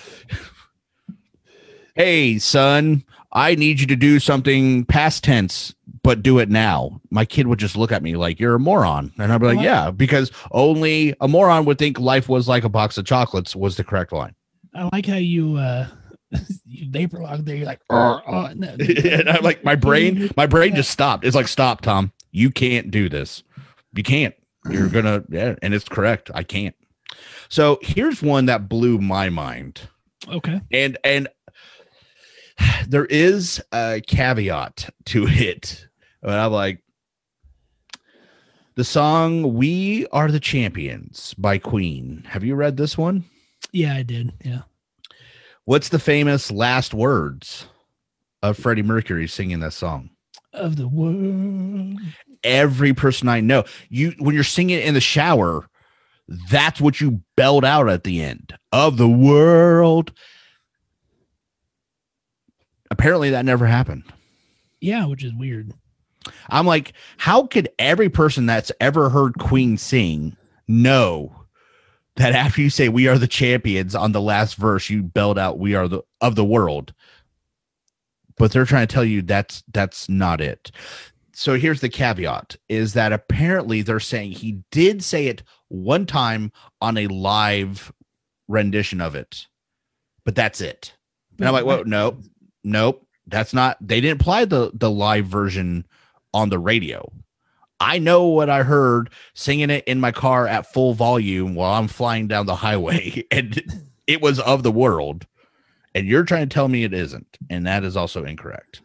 hey, son, I need you to do something past tense, but do it now. My kid would just look at me like you're a moron. And I'd be like, yeah, because only a moron would think life was like a box of chocolates was the correct line. I like how you uh you vapor log there. You're like, oh, no. and I'm like, my brain, my brain just stopped. It's like, stop, Tom. You can't do this. You can't. You're mm-hmm. gonna, yeah, and it's correct. I can't. So here's one that blew my mind. Okay. And and there is a caveat to it. But I'm like, the song We Are the Champions by Queen. Have you read this one? Yeah, I did. Yeah. What's the famous last words of Freddie Mercury singing that song? Of the world. Every person I know, you when you're singing in the shower, that's what you belled out at the end of the world apparently that never happened. Yeah, which is weird. I'm like, how could every person that's ever heard Queen sing know that after you say we are the champions on the last verse, you belled out we are the of the world? but they're trying to tell you that's that's not it. So here's the caveat is that apparently they're saying he did say it one time on a live rendition of it. But that's it. And I'm like, well, nope, nope. That's not they didn't apply the the live version on the radio. I know what I heard singing it in my car at full volume while I'm flying down the highway, and it was of the world. And you're trying to tell me it isn't, and that is also incorrect.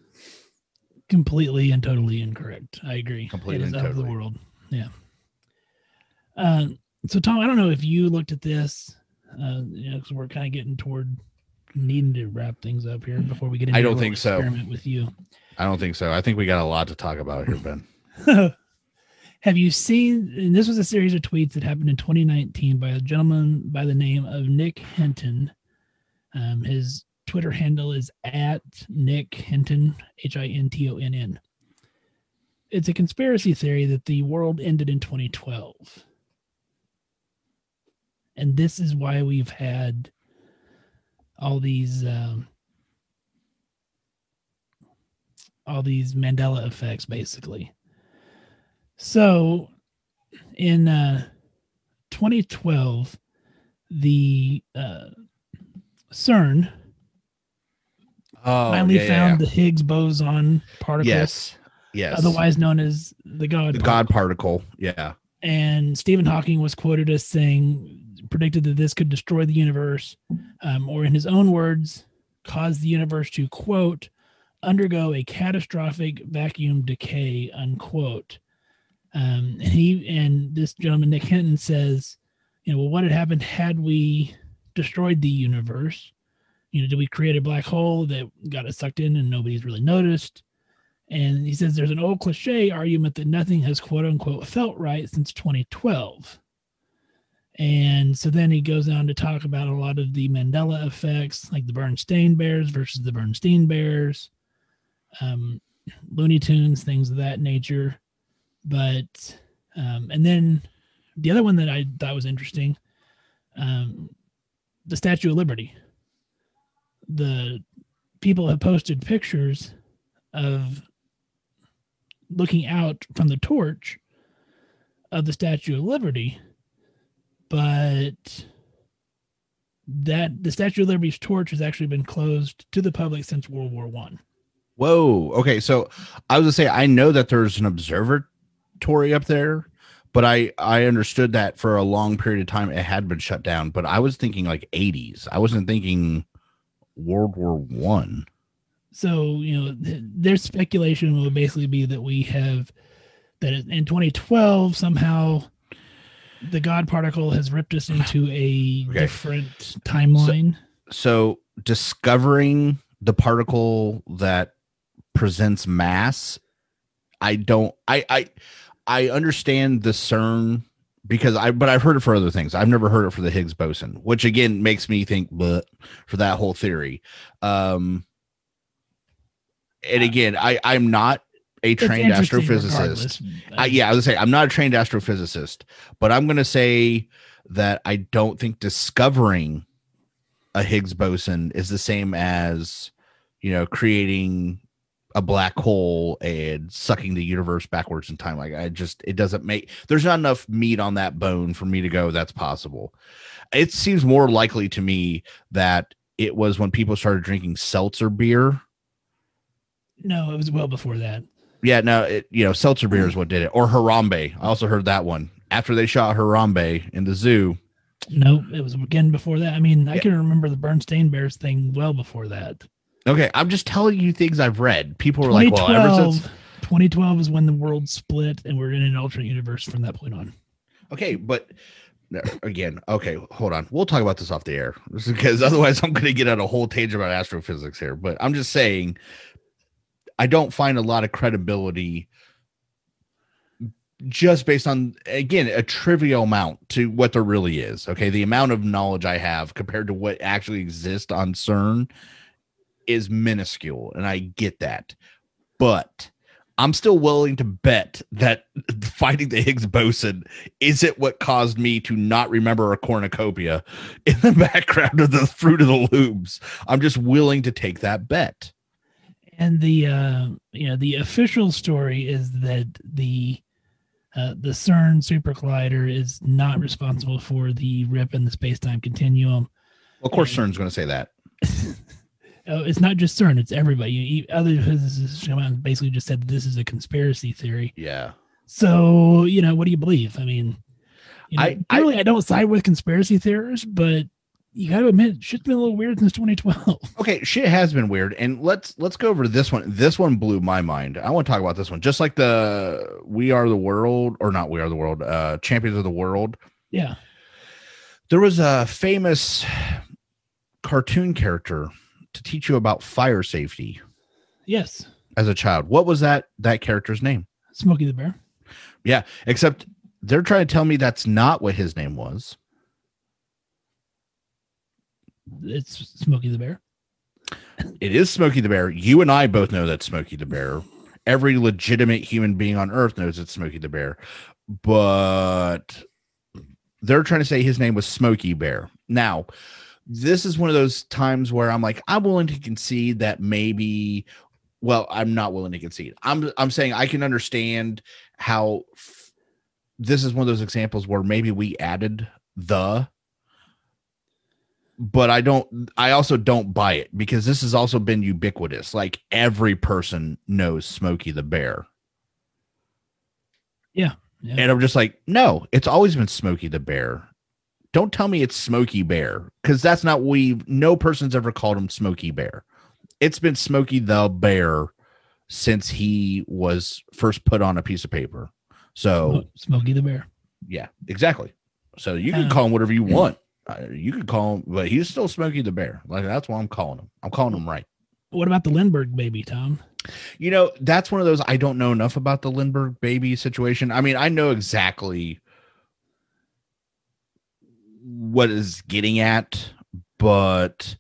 Completely and totally incorrect. I agree. Completely it is and out of the world. Yeah. Uh, so Tom, I don't know if you looked at this, uh, you know, because we're kind of getting toward needing to wrap things up here before we get into I don't think so. experiment with you. I don't think so. I think we got a lot to talk about here, Ben. Have you seen? And this was a series of tweets that happened in 2019 by a gentleman by the name of Nick Hinton. Um, his Twitter handle is at Nick Hinton, H I N T O N N. It's a conspiracy theory that the world ended in 2012. And this is why we've had all these um, all these Mandela effects, basically. So, in uh, 2012, the uh, CERN Oh, finally yeah, found yeah. the Higgs boson particle, yes, yes, otherwise known as the God. the particle. God particle. Yeah, and Stephen Hawking was quoted as saying, predicted that this could destroy the universe, um, or in his own words, cause the universe to quote undergo a catastrophic vacuum decay unquote. Um, and he and this gentleman Nick Hinton says, you know, well, what had happened had we destroyed the universe? You know, did we create a black hole that got us sucked in and nobody's really noticed? And he says there's an old cliche argument that nothing has quote unquote felt right since 2012. And so then he goes on to talk about a lot of the Mandela effects, like the Bernstein Bears versus the Bernstein Bears, um, Looney Tunes, things of that nature. But, um, and then the other one that I thought was interesting, um, the Statue of Liberty. The people have posted pictures of looking out from the torch of the Statue of Liberty, but that the Statue of Liberty's torch has actually been closed to the public since World War One. Whoa. Okay. So I was gonna say I know that there's an observatory up there, but I I understood that for a long period of time it had been shut down. But I was thinking like 80s. I wasn't thinking World War One. So you know, th- their speculation would basically be that we have that in 2012 somehow the God particle has ripped us into a Okay. different timeline. So discovering the particle that presents mass, I don't. I I I understand the CERN because I but I've heard it for other things. I've never heard it for the Higgs boson, which again makes me think but for that whole theory. Um and again, I I'm not a trained astrophysicist. I, yeah, I was gonna say I'm not a trained astrophysicist, but I'm gonna say that I don't think discovering a Higgs boson is the same as you know creating a black hole and sucking the universe backwards in time. Like I just it doesn't make there's not enough meat on that bone for me to go that's possible. It seems more likely to me that it was when people started drinking seltzer beer. No, it was well before that. Yeah, no, it, you know, seltzer beer mm. is what did it, or Harambe. I also heard that one after they shot Harambe in the zoo. No, it was again before that. I mean, I Yeah. can remember the Bernstein Bears thing well before that. Okay, I'm just telling you things I've read. People were like, "Well, ever since." 2012 is when the world split and we're in an alternate universe from that point on. Okay, but again, okay, hold on. We'll talk about this off the air because otherwise, I'm going to get on a whole tangent about astrophysics here. But I'm just saying, I don't find a lot of credibility just based on again a trivial amount to what there really is. Okay, the amount of knowledge I have compared to what actually exists on CERN is minuscule, and I get that, but. I'm still willing to bet that fighting the Higgs boson isn't what caused me to not remember a cornucopia in the background of the fruit of the looms. I'm just willing to take that bet. And the uh, you know the official story is that the uh, the CERN super collider is not responsible for the rip in the space time continuum. Well, of course, CERN's going to say that. Oh, it's not just CERN; it's everybody. You, other physicists come out and basically just said this is a conspiracy theory. Yeah. So you know, what do you believe? I mean, you know, I- generally I, don't side with conspiracy theorists, but you got to admit, shit's been a little weird since 2012. Okay, shit has been weird, and let's let's go over to this one. This one blew my mind. I want to talk about this one, just like the "We Are the World" or not "We Are the World," uh, Champions of the World. yeah, There was a famous cartoon character to teach you about fire safety yes, as a child. What was that that character's name? Smokey the Bear. Yeah, except they're trying to tell me that's not what his name was. It's Smokey the Bear. It is Smokey the Bear. You and I both know that's Smokey the Bear. Every legitimate human being on earth knows it's Smokey the Bear. But they're trying to say his name was Smokey Bear. Now, this is one of those times where I'm like, I'm willing to concede that maybe well, I'm not willing to concede. I'm I'm saying I can understand how f- this is one of those examples where maybe we added the but I don't I also don't buy it because this has also been ubiquitous. Like every person knows Smokey the Bear. Yeah. And I'm just like, no, it's always been Smokey the Bear. Don't tell me it's Smokey Bear because that's not we. No person's ever called him Smokey Bear. It's been Smokey the Bear since he was first put on a piece of paper. So Smokey the Bear. yeah, exactly. So you can Um, call him whatever you want. Uh, you could call him, but he's still Smokey the Bear. Like that's why I'm calling him. I'm calling him right. What about the Lindbergh baby, Tom? You know, that's one of those I don't know enough about the Lindbergh baby situation. I mean, I know exactly what is getting at, but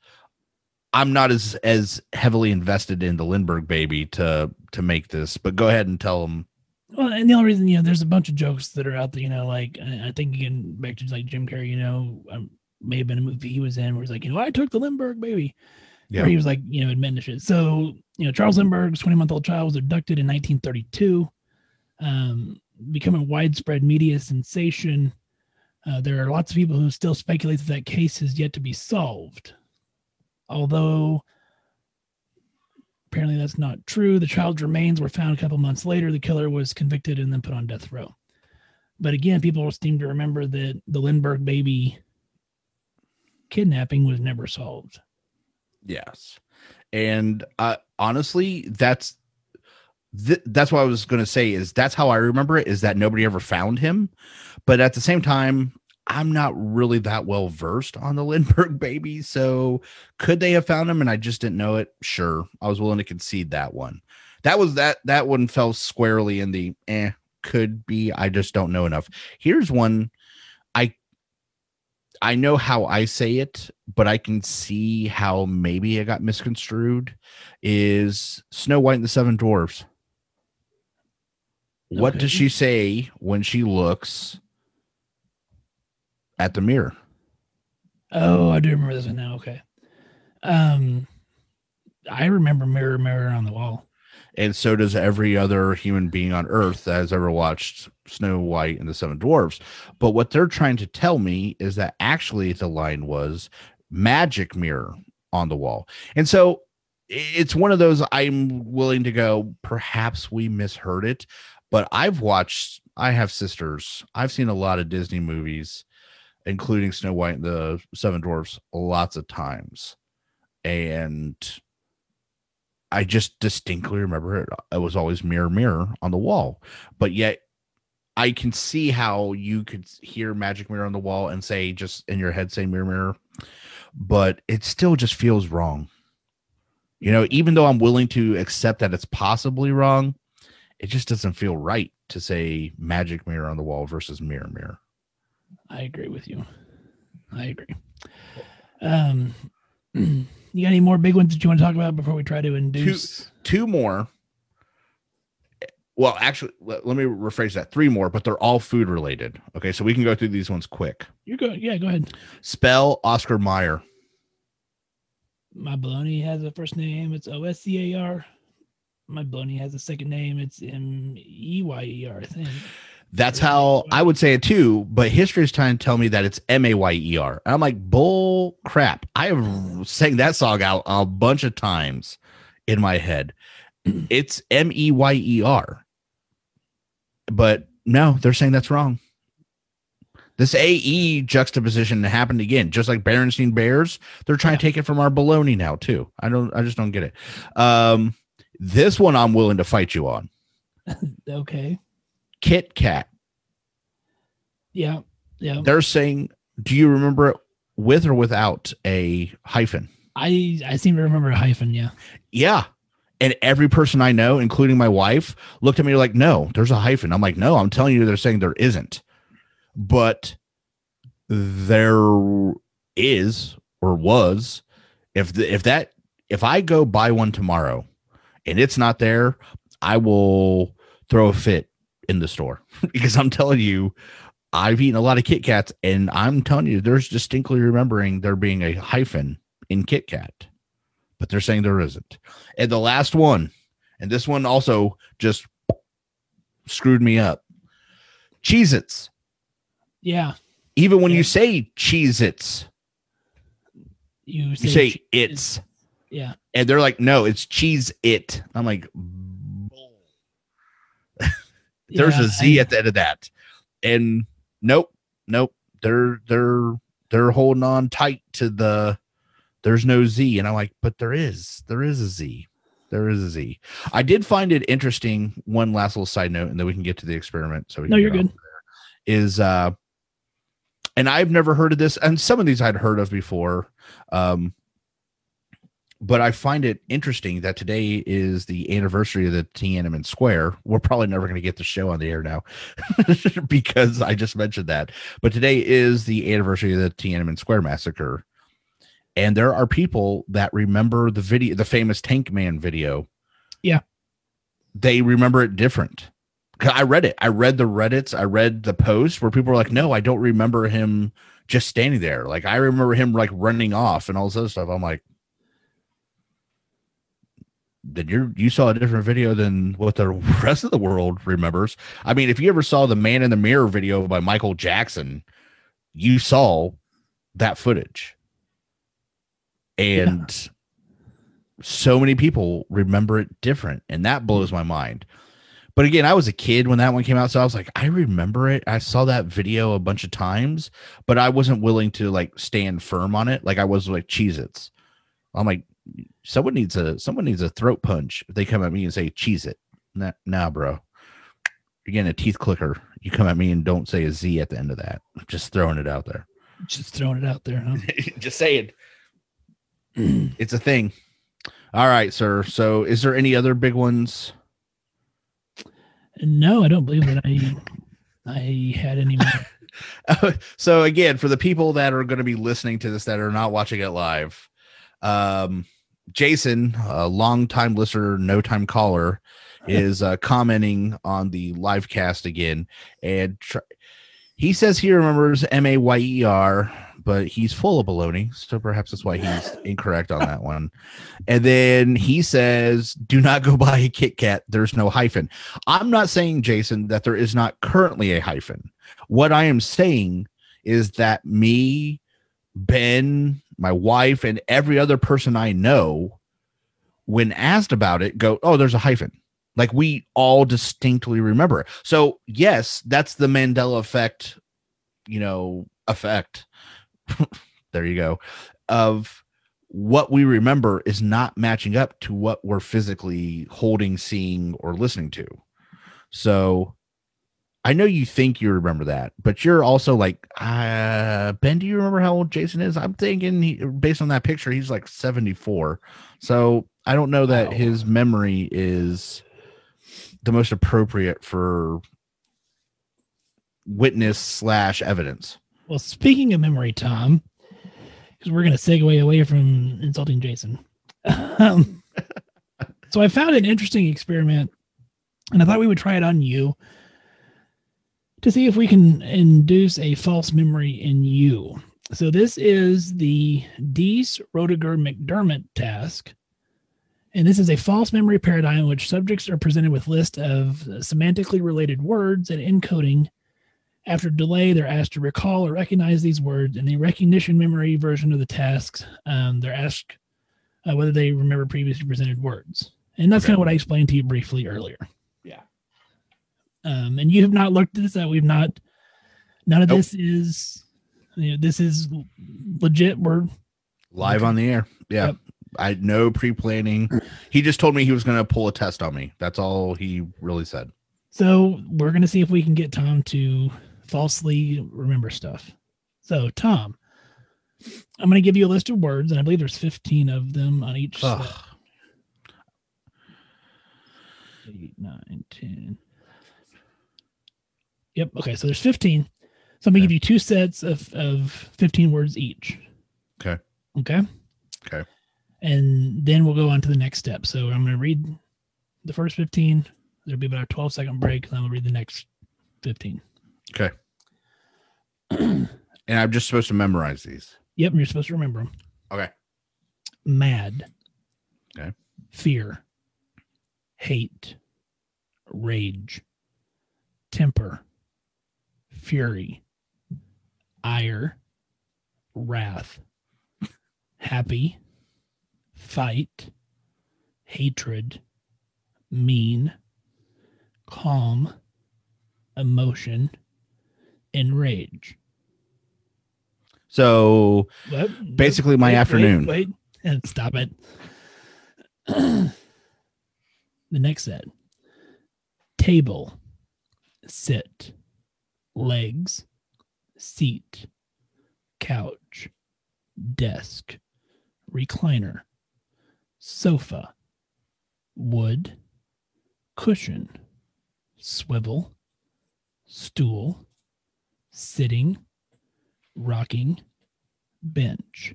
I'm not as as heavily invested in the Lindbergh baby to to make this. But go ahead and tell them. Well, and the only reason, you know, there's a bunch of jokes that are out there, you know, like I think again back to like Jim Carrey, you know, um, may have been a movie he was in where he's like, you know, I took the Lindbergh baby. Yeah. Where he was like, you know, admitting to shit. So, you know, Charles Lindbergh's 20 month old child was abducted in 1932, um, becoming a widespread media sensation. Uh, there are lots of people who still speculate that that case is yet to be solved. Although apparently that's not true. The child's remains were found a couple months later. The killer was convicted and then put on death row. But again, people seem to remember that the Lindbergh baby kidnapping was never solved. Yes. And uh, honestly, that's th- that's what I was going to say is that's how I remember it is that nobody ever found him. But at the same time, I'm not really that well versed on the Lindbergh baby. So could they have found him and I just didn't know it? Sure. I was willing to concede that one. That was that that one fell squarely in the eh could be. I just don't know enough. Here's one I I know how I say it, but I can see how maybe it got misconstrued. Is Snow White and the Seven Dwarfs? What does she say when she looks at the mirror? Oh, I do remember this one now. Okay. Um, I remember Mirror, Mirror on the Wall. And so does every other human being on earth that has ever watched Snow White and the Seven Dwarfs. But what they're trying to tell me is that actually the line was magic mirror on the wall. And so it's one of those I'm willing to go, perhaps we misheard it. But I've watched, I have sisters, I've seen a lot of Disney movies, including Snow White and the Seven Dwarfs, lots of times. And I just distinctly remember it. It was always mirror, mirror on the wall. But yet, I can see how you could hear magic mirror on the wall and say, just in your head, say mirror, mirror. But it still just feels wrong. You know, even though I'm willing to accept that it's possibly wrong, it just doesn't feel right to say magic mirror on the wall versus mirror, mirror. I agree with you. I agree. Um, you got any more big ones that you want to talk about before we try to induce? two more. Well, actually, let, let me rephrase that. Three more, but they're all food related. Okay, so we can go through these ones quick. You're good. Yeah, go ahead. Spell Oscar Meyer. My baloney has a first name. It's O S C A R. my baloney has a second name. It's M E Y E R, I think. That's how I would say it too, but history is trying to tell me that it's M A Y E R. I'm like, bull crap. I have sang that song out a bunch of times in my head. It's M E Y E R. But no, they're saying that's wrong. This AE juxtaposition happened again, just like Berenstein Bears. They're trying Yeah. to take it from our baloney now too. I don't. I just don't get it. Um, this one I'm willing to fight you on. Okay. Kit Kat. Yeah. Yeah. They're saying, do you remember it with or without a hyphen? I I seem to remember a hyphen. Yeah. Yeah. And every person I know, including my wife, looked at me like, no, there's a hyphen. I'm like, no, I'm telling you, they're saying there isn't. But there is or was. If the, if that if I go buy one tomorrow and it's not there, I will throw a fit in the store because I'm telling you, I've eaten a lot of Kit Kats and I'm telling you, there's distinctly remembering there being a hyphen in Kit Kat, but they're saying there isn't. And the last one, and this one also just screwed me up. Cheez Its. Yeah. Even when Yeah. you say Cheez Its, You say, you say che- it's, Yeah. and they're like, no, it's Cheese It. I'm like. There's Yeah, a Z I- at the end of that. And nope, nope. They're they're they're holding on tight to the there's no Z. And I'm like, but there is. There is a Z. There is a Z. I did find it interesting. One last little side note, and then we can get to the experiment. So we No, can you're good. there, Is uh and I've never heard of this, and some of these I'd heard of before. Um but I find it interesting that today is the anniversary of the Tiananmen Square. We're probably never going to get the show on the air now because I just mentioned that. But today is the anniversary of the Tiananmen Square massacre. And there are people that remember the video, the famous Tank Man video. Yeah. They remember it different. I read it. I read the Reddits. I read the posts where people were like, no, I don't remember him just standing there. Like, I remember him like running off and all this other stuff. I'm like, then you you saw a different video than what the rest of the world remembers. I mean, if you ever saw the Man in the Mirror video by Michael Jackson, you saw that footage, and so many people remember it different, and that blows my mind. But again, I was a kid when that one came out, so I was like, I remember it. I saw that video a bunch of times, but I wasn't willing to like stand firm on it, like I was like Cheez-Its. I'm like, someone needs a someone needs a throat punch if they come at me and say cheese it. Nah, nah bro. You're getting a teeth clicker. You come at me and don't say a z at the end of that. I'm just throwing it out there. Just throwing it out there, huh? just saying. It's a thing. All right sir. So is there any other big ones? No, I don't believe that I I had any more. so again for the people that are going to be listening to this that are not watching it live um jason a long time listener no time caller is uh commenting on the live cast again and he says he remembers m-a-y-e-r but he's full of baloney so perhaps that's why he's incorrect on that one. And then he says do not go buy a kit kat. There's no hyphen. I'm not saying jason that there is not currently a hyphen. What I am saying is that me, Ben, my wife, and every other person I know, when asked about it, go, oh, there's a hyphen. Like we all distinctly remember. So, yes, that's the Mandela effect, you know, effect. there you go. Of what we remember is not matching up to what we're physically holding, seeing, or listening to. So, I know you think you remember that, but you're also like, uh, Ben, do you remember how old Jason is? I'm thinking he, based on that picture, he's like 74. So I don't know that Wow. his memory is the most appropriate for witness slash evidence. Well, speaking of memory, Tom, because we're going to segue away from insulting Jason. Um, so I found an interesting experiment, and I thought we would try it on you to see if we can induce a false memory in you. So this is the Deese Roediger McDermott task, And this is a false memory paradigm in which subjects are presented with list of semantically related words and encoding. After delay, they're asked to recall or recognize these words. In the recognition memory version of the tasks, um, they're asked uh, whether they remember previously presented words. And that's Okay. kind of what I explained to you briefly earlier. Um, and you have not looked at this out. We've not, none of Nope. this is, you know, this is legit. We're Live Okay. on the air. Yeah. Yep. I no pre planning. He just told me he was going to pull a test on me. That's all he really said. So we're gonna see if we can get Tom to falsely remember stuff. So Tom, I'm gonna give you a list of words, and I believe there's 15 of them on each. Ugh. Eight, nine, 10. Yep. Okay. So there's 15. So I'm gonna Okay. give you two sets of of 15 words each. Okay. Okay. Okay. And then we'll go on to the next step. So I'm gonna read the first 15. There'll be about a 12 second break, and then we'll read the next 15. Okay. and I'm just supposed to memorize these. Yep, you're supposed to remember them. Okay. Mad. Okay. Fear. Hate. Rage. Temper. Fury. Ire. Wrath. Happy. Fight. Hatred. Mean. Calm. Emotion. Enrage. So What? Basically my Wait, afternoon. Wait, wait, and stop it. the next set table, sit, legs, seat, couch, desk, recliner, sofa, wood, cushion, swivel, stool, sitting, rocking, bench.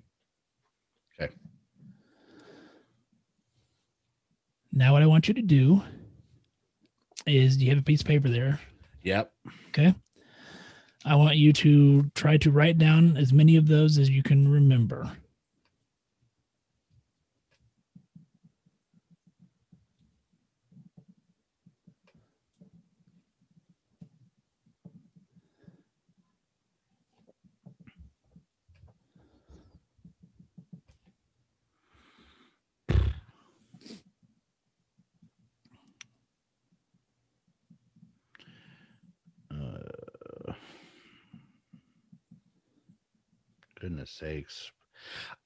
Okay. Now, what I want you to do is do you have a piece of paper there? Yep. Okay. I want you to try to write down as many of those as you can remember. Goodness sakes.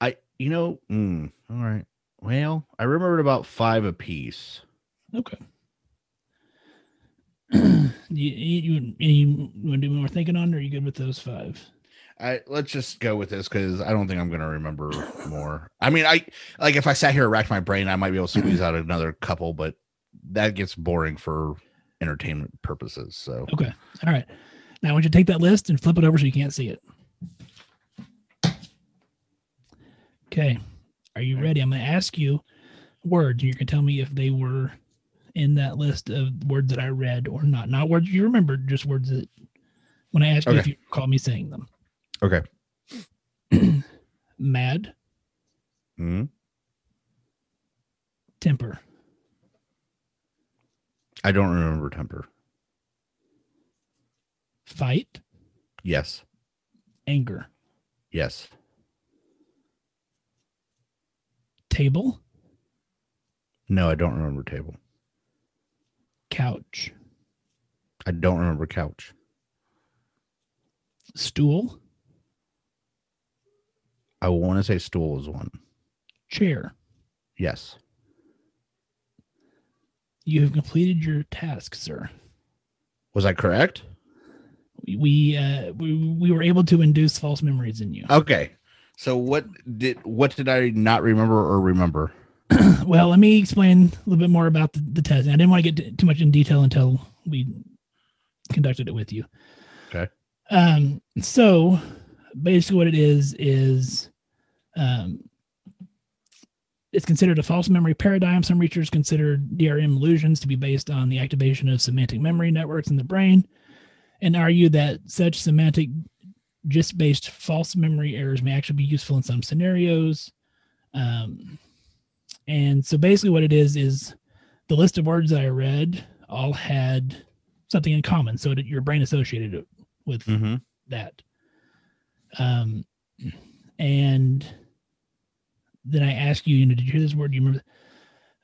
I, you know, mm, all right. Well, I remembered about five apiece. Okay. you, you, you, you want to do more thinking on, or are you good with those five? I let's just go with this because I don't think I'm gonna remember more. I mean, I like if I sat here and racked my brain, I might be able to squeeze out another couple, but that gets boring for entertainment purposes. So Okay. All right. Now I want you to take that list and flip it over so you can't see it. Okay. Are you ready? I'm going to ask you words, and you can tell me if they were in that list of words that I read or not. Not words you remember, just words that when I ask you if you call me saying them. okay. Mad, Mhm. temper, I don't remember temper. fight, Yes. anger, Yes. Table, No, I don't remember table. couch, I don't remember couch. stool, I want to say stool is one. chair. Yes. You have completed your task, sir. Was I correct? we uh we, we were able to induce false memories in you Okay. So what did what did I not remember or remember? well let me explain a little bit more about the, the test i didn't want to get too much in detail until we conducted it with you Okay. um so basically what it is is um it's considered a false memory paradigm some researchers consider drm illusions to be based on the activation of semantic memory networks in the brain and argue that such semantic gist based false memory errors may actually be useful in some scenarios. Um, And so basically, what it is is the list of words that I read all had something in common. So that your brain associated it with Mm-hmm. that. Um, and then I ask you, you know, did you hear this word? Do you remember?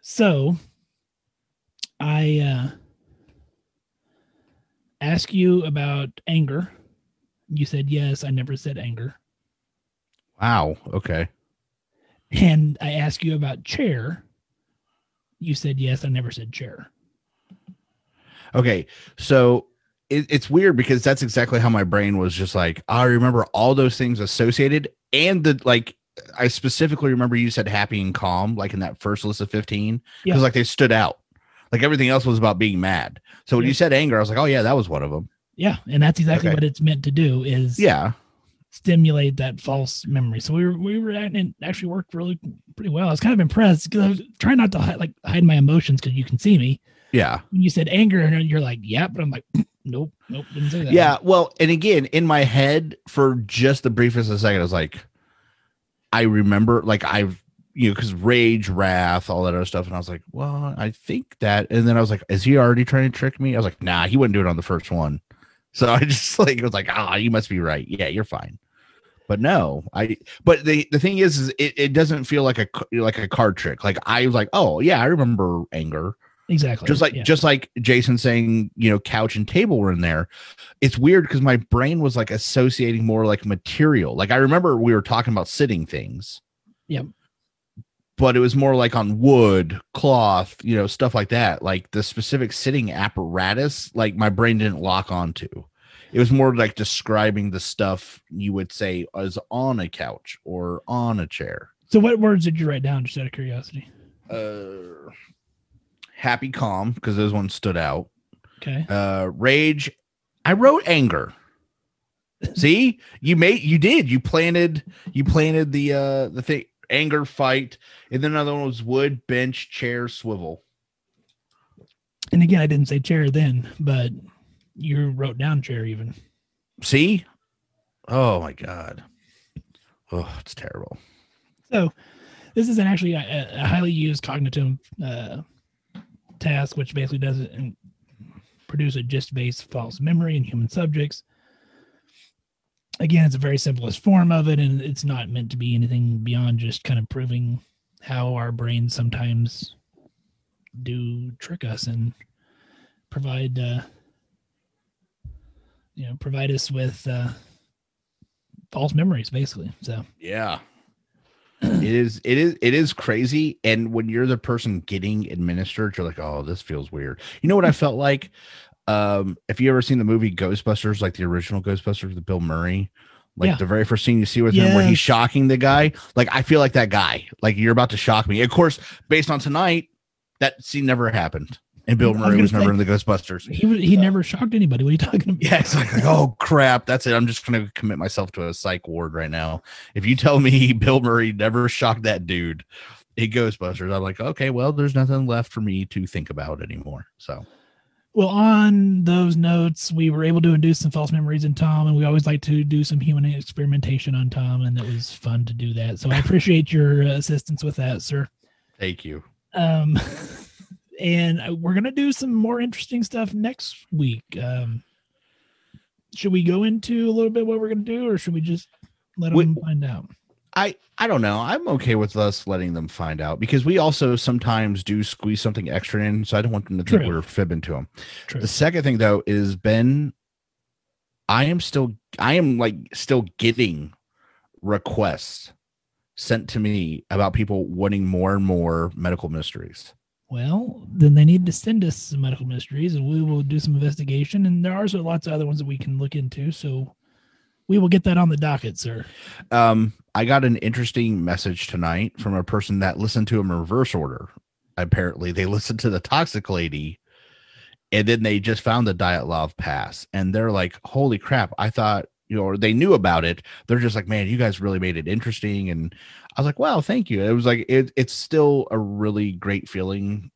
So I uh, ask you about anger. You said yes. I never said anger. Wow. Okay. And I ask you about chair. You said yes. I never said chair. Okay. So it, it's weird because that's exactly how my brain was just like, I remember all those things associated and the like. I specifically remember you said happy and calm, like in that first list of 15, because Yeah. like they stood out. Like everything else was about being mad. So when Yeah. you said anger, I was like, oh, yeah, that was one of them. Yeah, and that's exactly Okay. what it's meant to do is Yeah. stimulate that false memory. So we were we were at, and it actually worked really pretty well. I was kind of impressed because I was trying not to hide, like hide my emotions because you can see me. Yeah. When you said anger, and you're like, yeah, but I'm like, nope, nope, didn't say that. Yeah. Well, and again, in my head, for just the briefest of a second, I was like, I remember, like, I've, you know, because rage, wrath, all that other stuff. And I was like, well, I think that. And then I was like, is he already trying to trick me? I was like, nah, he wouldn't do it on the first one. So I just like, it was like, ah, you must be right. Yeah, you're fine. But no, I, but the, the thing is, is it, it doesn't feel like a like a card trick. Like I was like, oh, yeah, I remember anger exactly. just like yeah. just like jason saying you know couch and table were in there it's weird because my brain was like associating more like material like i remember we were talking about sitting things Yep. But it was more like on wood cloth you know stuff like that like the specific sitting apparatus like my brain didn't lock onto it was more like describing the stuff you would say as on a couch or on a chair So what words did you write down? Just out of curiosity. uh happy calm because those ones stood out Okay. uh rage i wrote anger see you made you did you planted you planted the uh the thing anger fight and then another one was wood bench chair swivel And again, I didn't say chair then, but you wrote down chair even. see oh my god oh it's terrible So this is an actually a, a highly used cognitive uh, task, which basically does it and produce a gist-based false memory in human subjects. Again, it's a very simplest form of it, and it's not meant to be anything beyond just kind of proving how our brains sometimes do trick us and provide, uh, you know, provide us with uh, false memories, basically. So. yeah it is it is it is crazy and when you're the person getting administered you're like oh this feels weird you know what i felt like um if you ever seen the movie ghostbusters like the original ghostbusters with bill murray like Yeah. the very first scene you see with him where he's shocking the guy like i feel like that guy like you're about to shock me of course based on tonight that scene never happened and bill murray was never in the ghostbusters He was, he never shocked anybody. What are you talking about? yeah, it's like, oh crap, that's it. I'm just gonna commit myself to a psych ward right now. If you tell me Bill Murray never shocked that dude in Ghostbusters, I'm like, okay, well, there's nothing left for me to think about anymore. So Well, on those notes, we were able to induce some false memories in Tom, and we always like to do some human experimentation on Tom, and it was fun to do that. So I appreciate your assistance with that, sir. thank you. Um, and uh, we're gonna do some more interesting stuff next week. Um, should we go into a little bit what we're gonna do, or should we just let We- them find out? I I don't know. I'm okay with us letting them find out because we also sometimes do squeeze something extra in, so I don't want them to think True. we're fibbing to them. True. The second thing though is Ben, I am still I am like still getting requests sent to me about people wanting more and more medical mysteries. Well, then they need to send us some medical mysteries, and we will do some investigation. And there are also lots of other ones that we can look into. So we will get that on the docket, sir. Um, I got an interesting message tonight from a person that listened to him in reverse order. Apparently, they listened to the toxic lady, and then they just found the Dyatlov Pass, and they're like, "Holy crap! I thought." You know, or they knew about it. They're just like, man, you guys really made it interesting. And I was like, wow, thank you. It was like, it, it's still a really great feeling.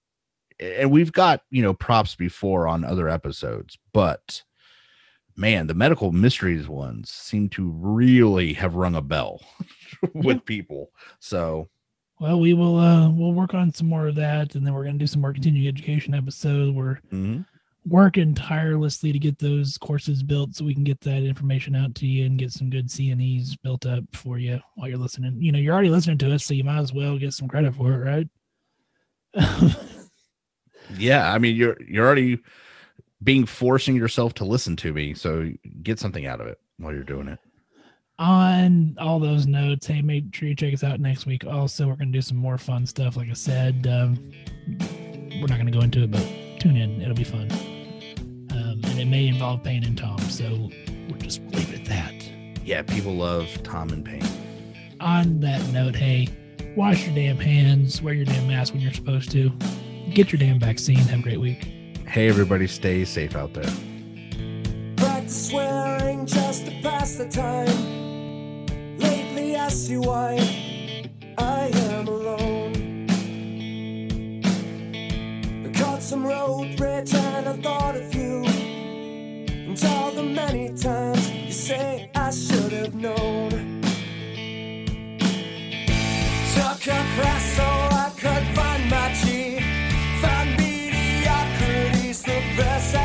And we've got, you know, props before on other episodes, but man, the medical mysteries ones seem to really have rung a bell with people. So Well, we will uh we'll work on some more of that and then we're gonna do some more continuing education episodes. We're Mm-hmm. working tirelessly to get those courses built so we can get that information out to you and get some good CNEs built up for you while you're listening. You know, you're already listening to us, so you might as well get some credit for it, right? Yeah, I mean you're you're already being forcing yourself to listen to me, so get something out of it while you're doing it. on all those notes, hey, make sure you check us out next week. Also, we're going to do some more fun stuff. Like I said, um, we're not going to go into it, but tune in. It'll be fun. Um, and it may involve Payne and Tom. So we'll just leave it at that. Yeah, people love Tom and Payne. On that note, hey, wash your damn hands, wear your damn mask when you're supposed to, get your damn vaccine. Have a great week. Hey, everybody, stay safe out there. Practice swearing just to pass the time. Lately I see why I am alone. I caught some road rage and I thought of you. And all the many times you say I should have known. Mediocrity's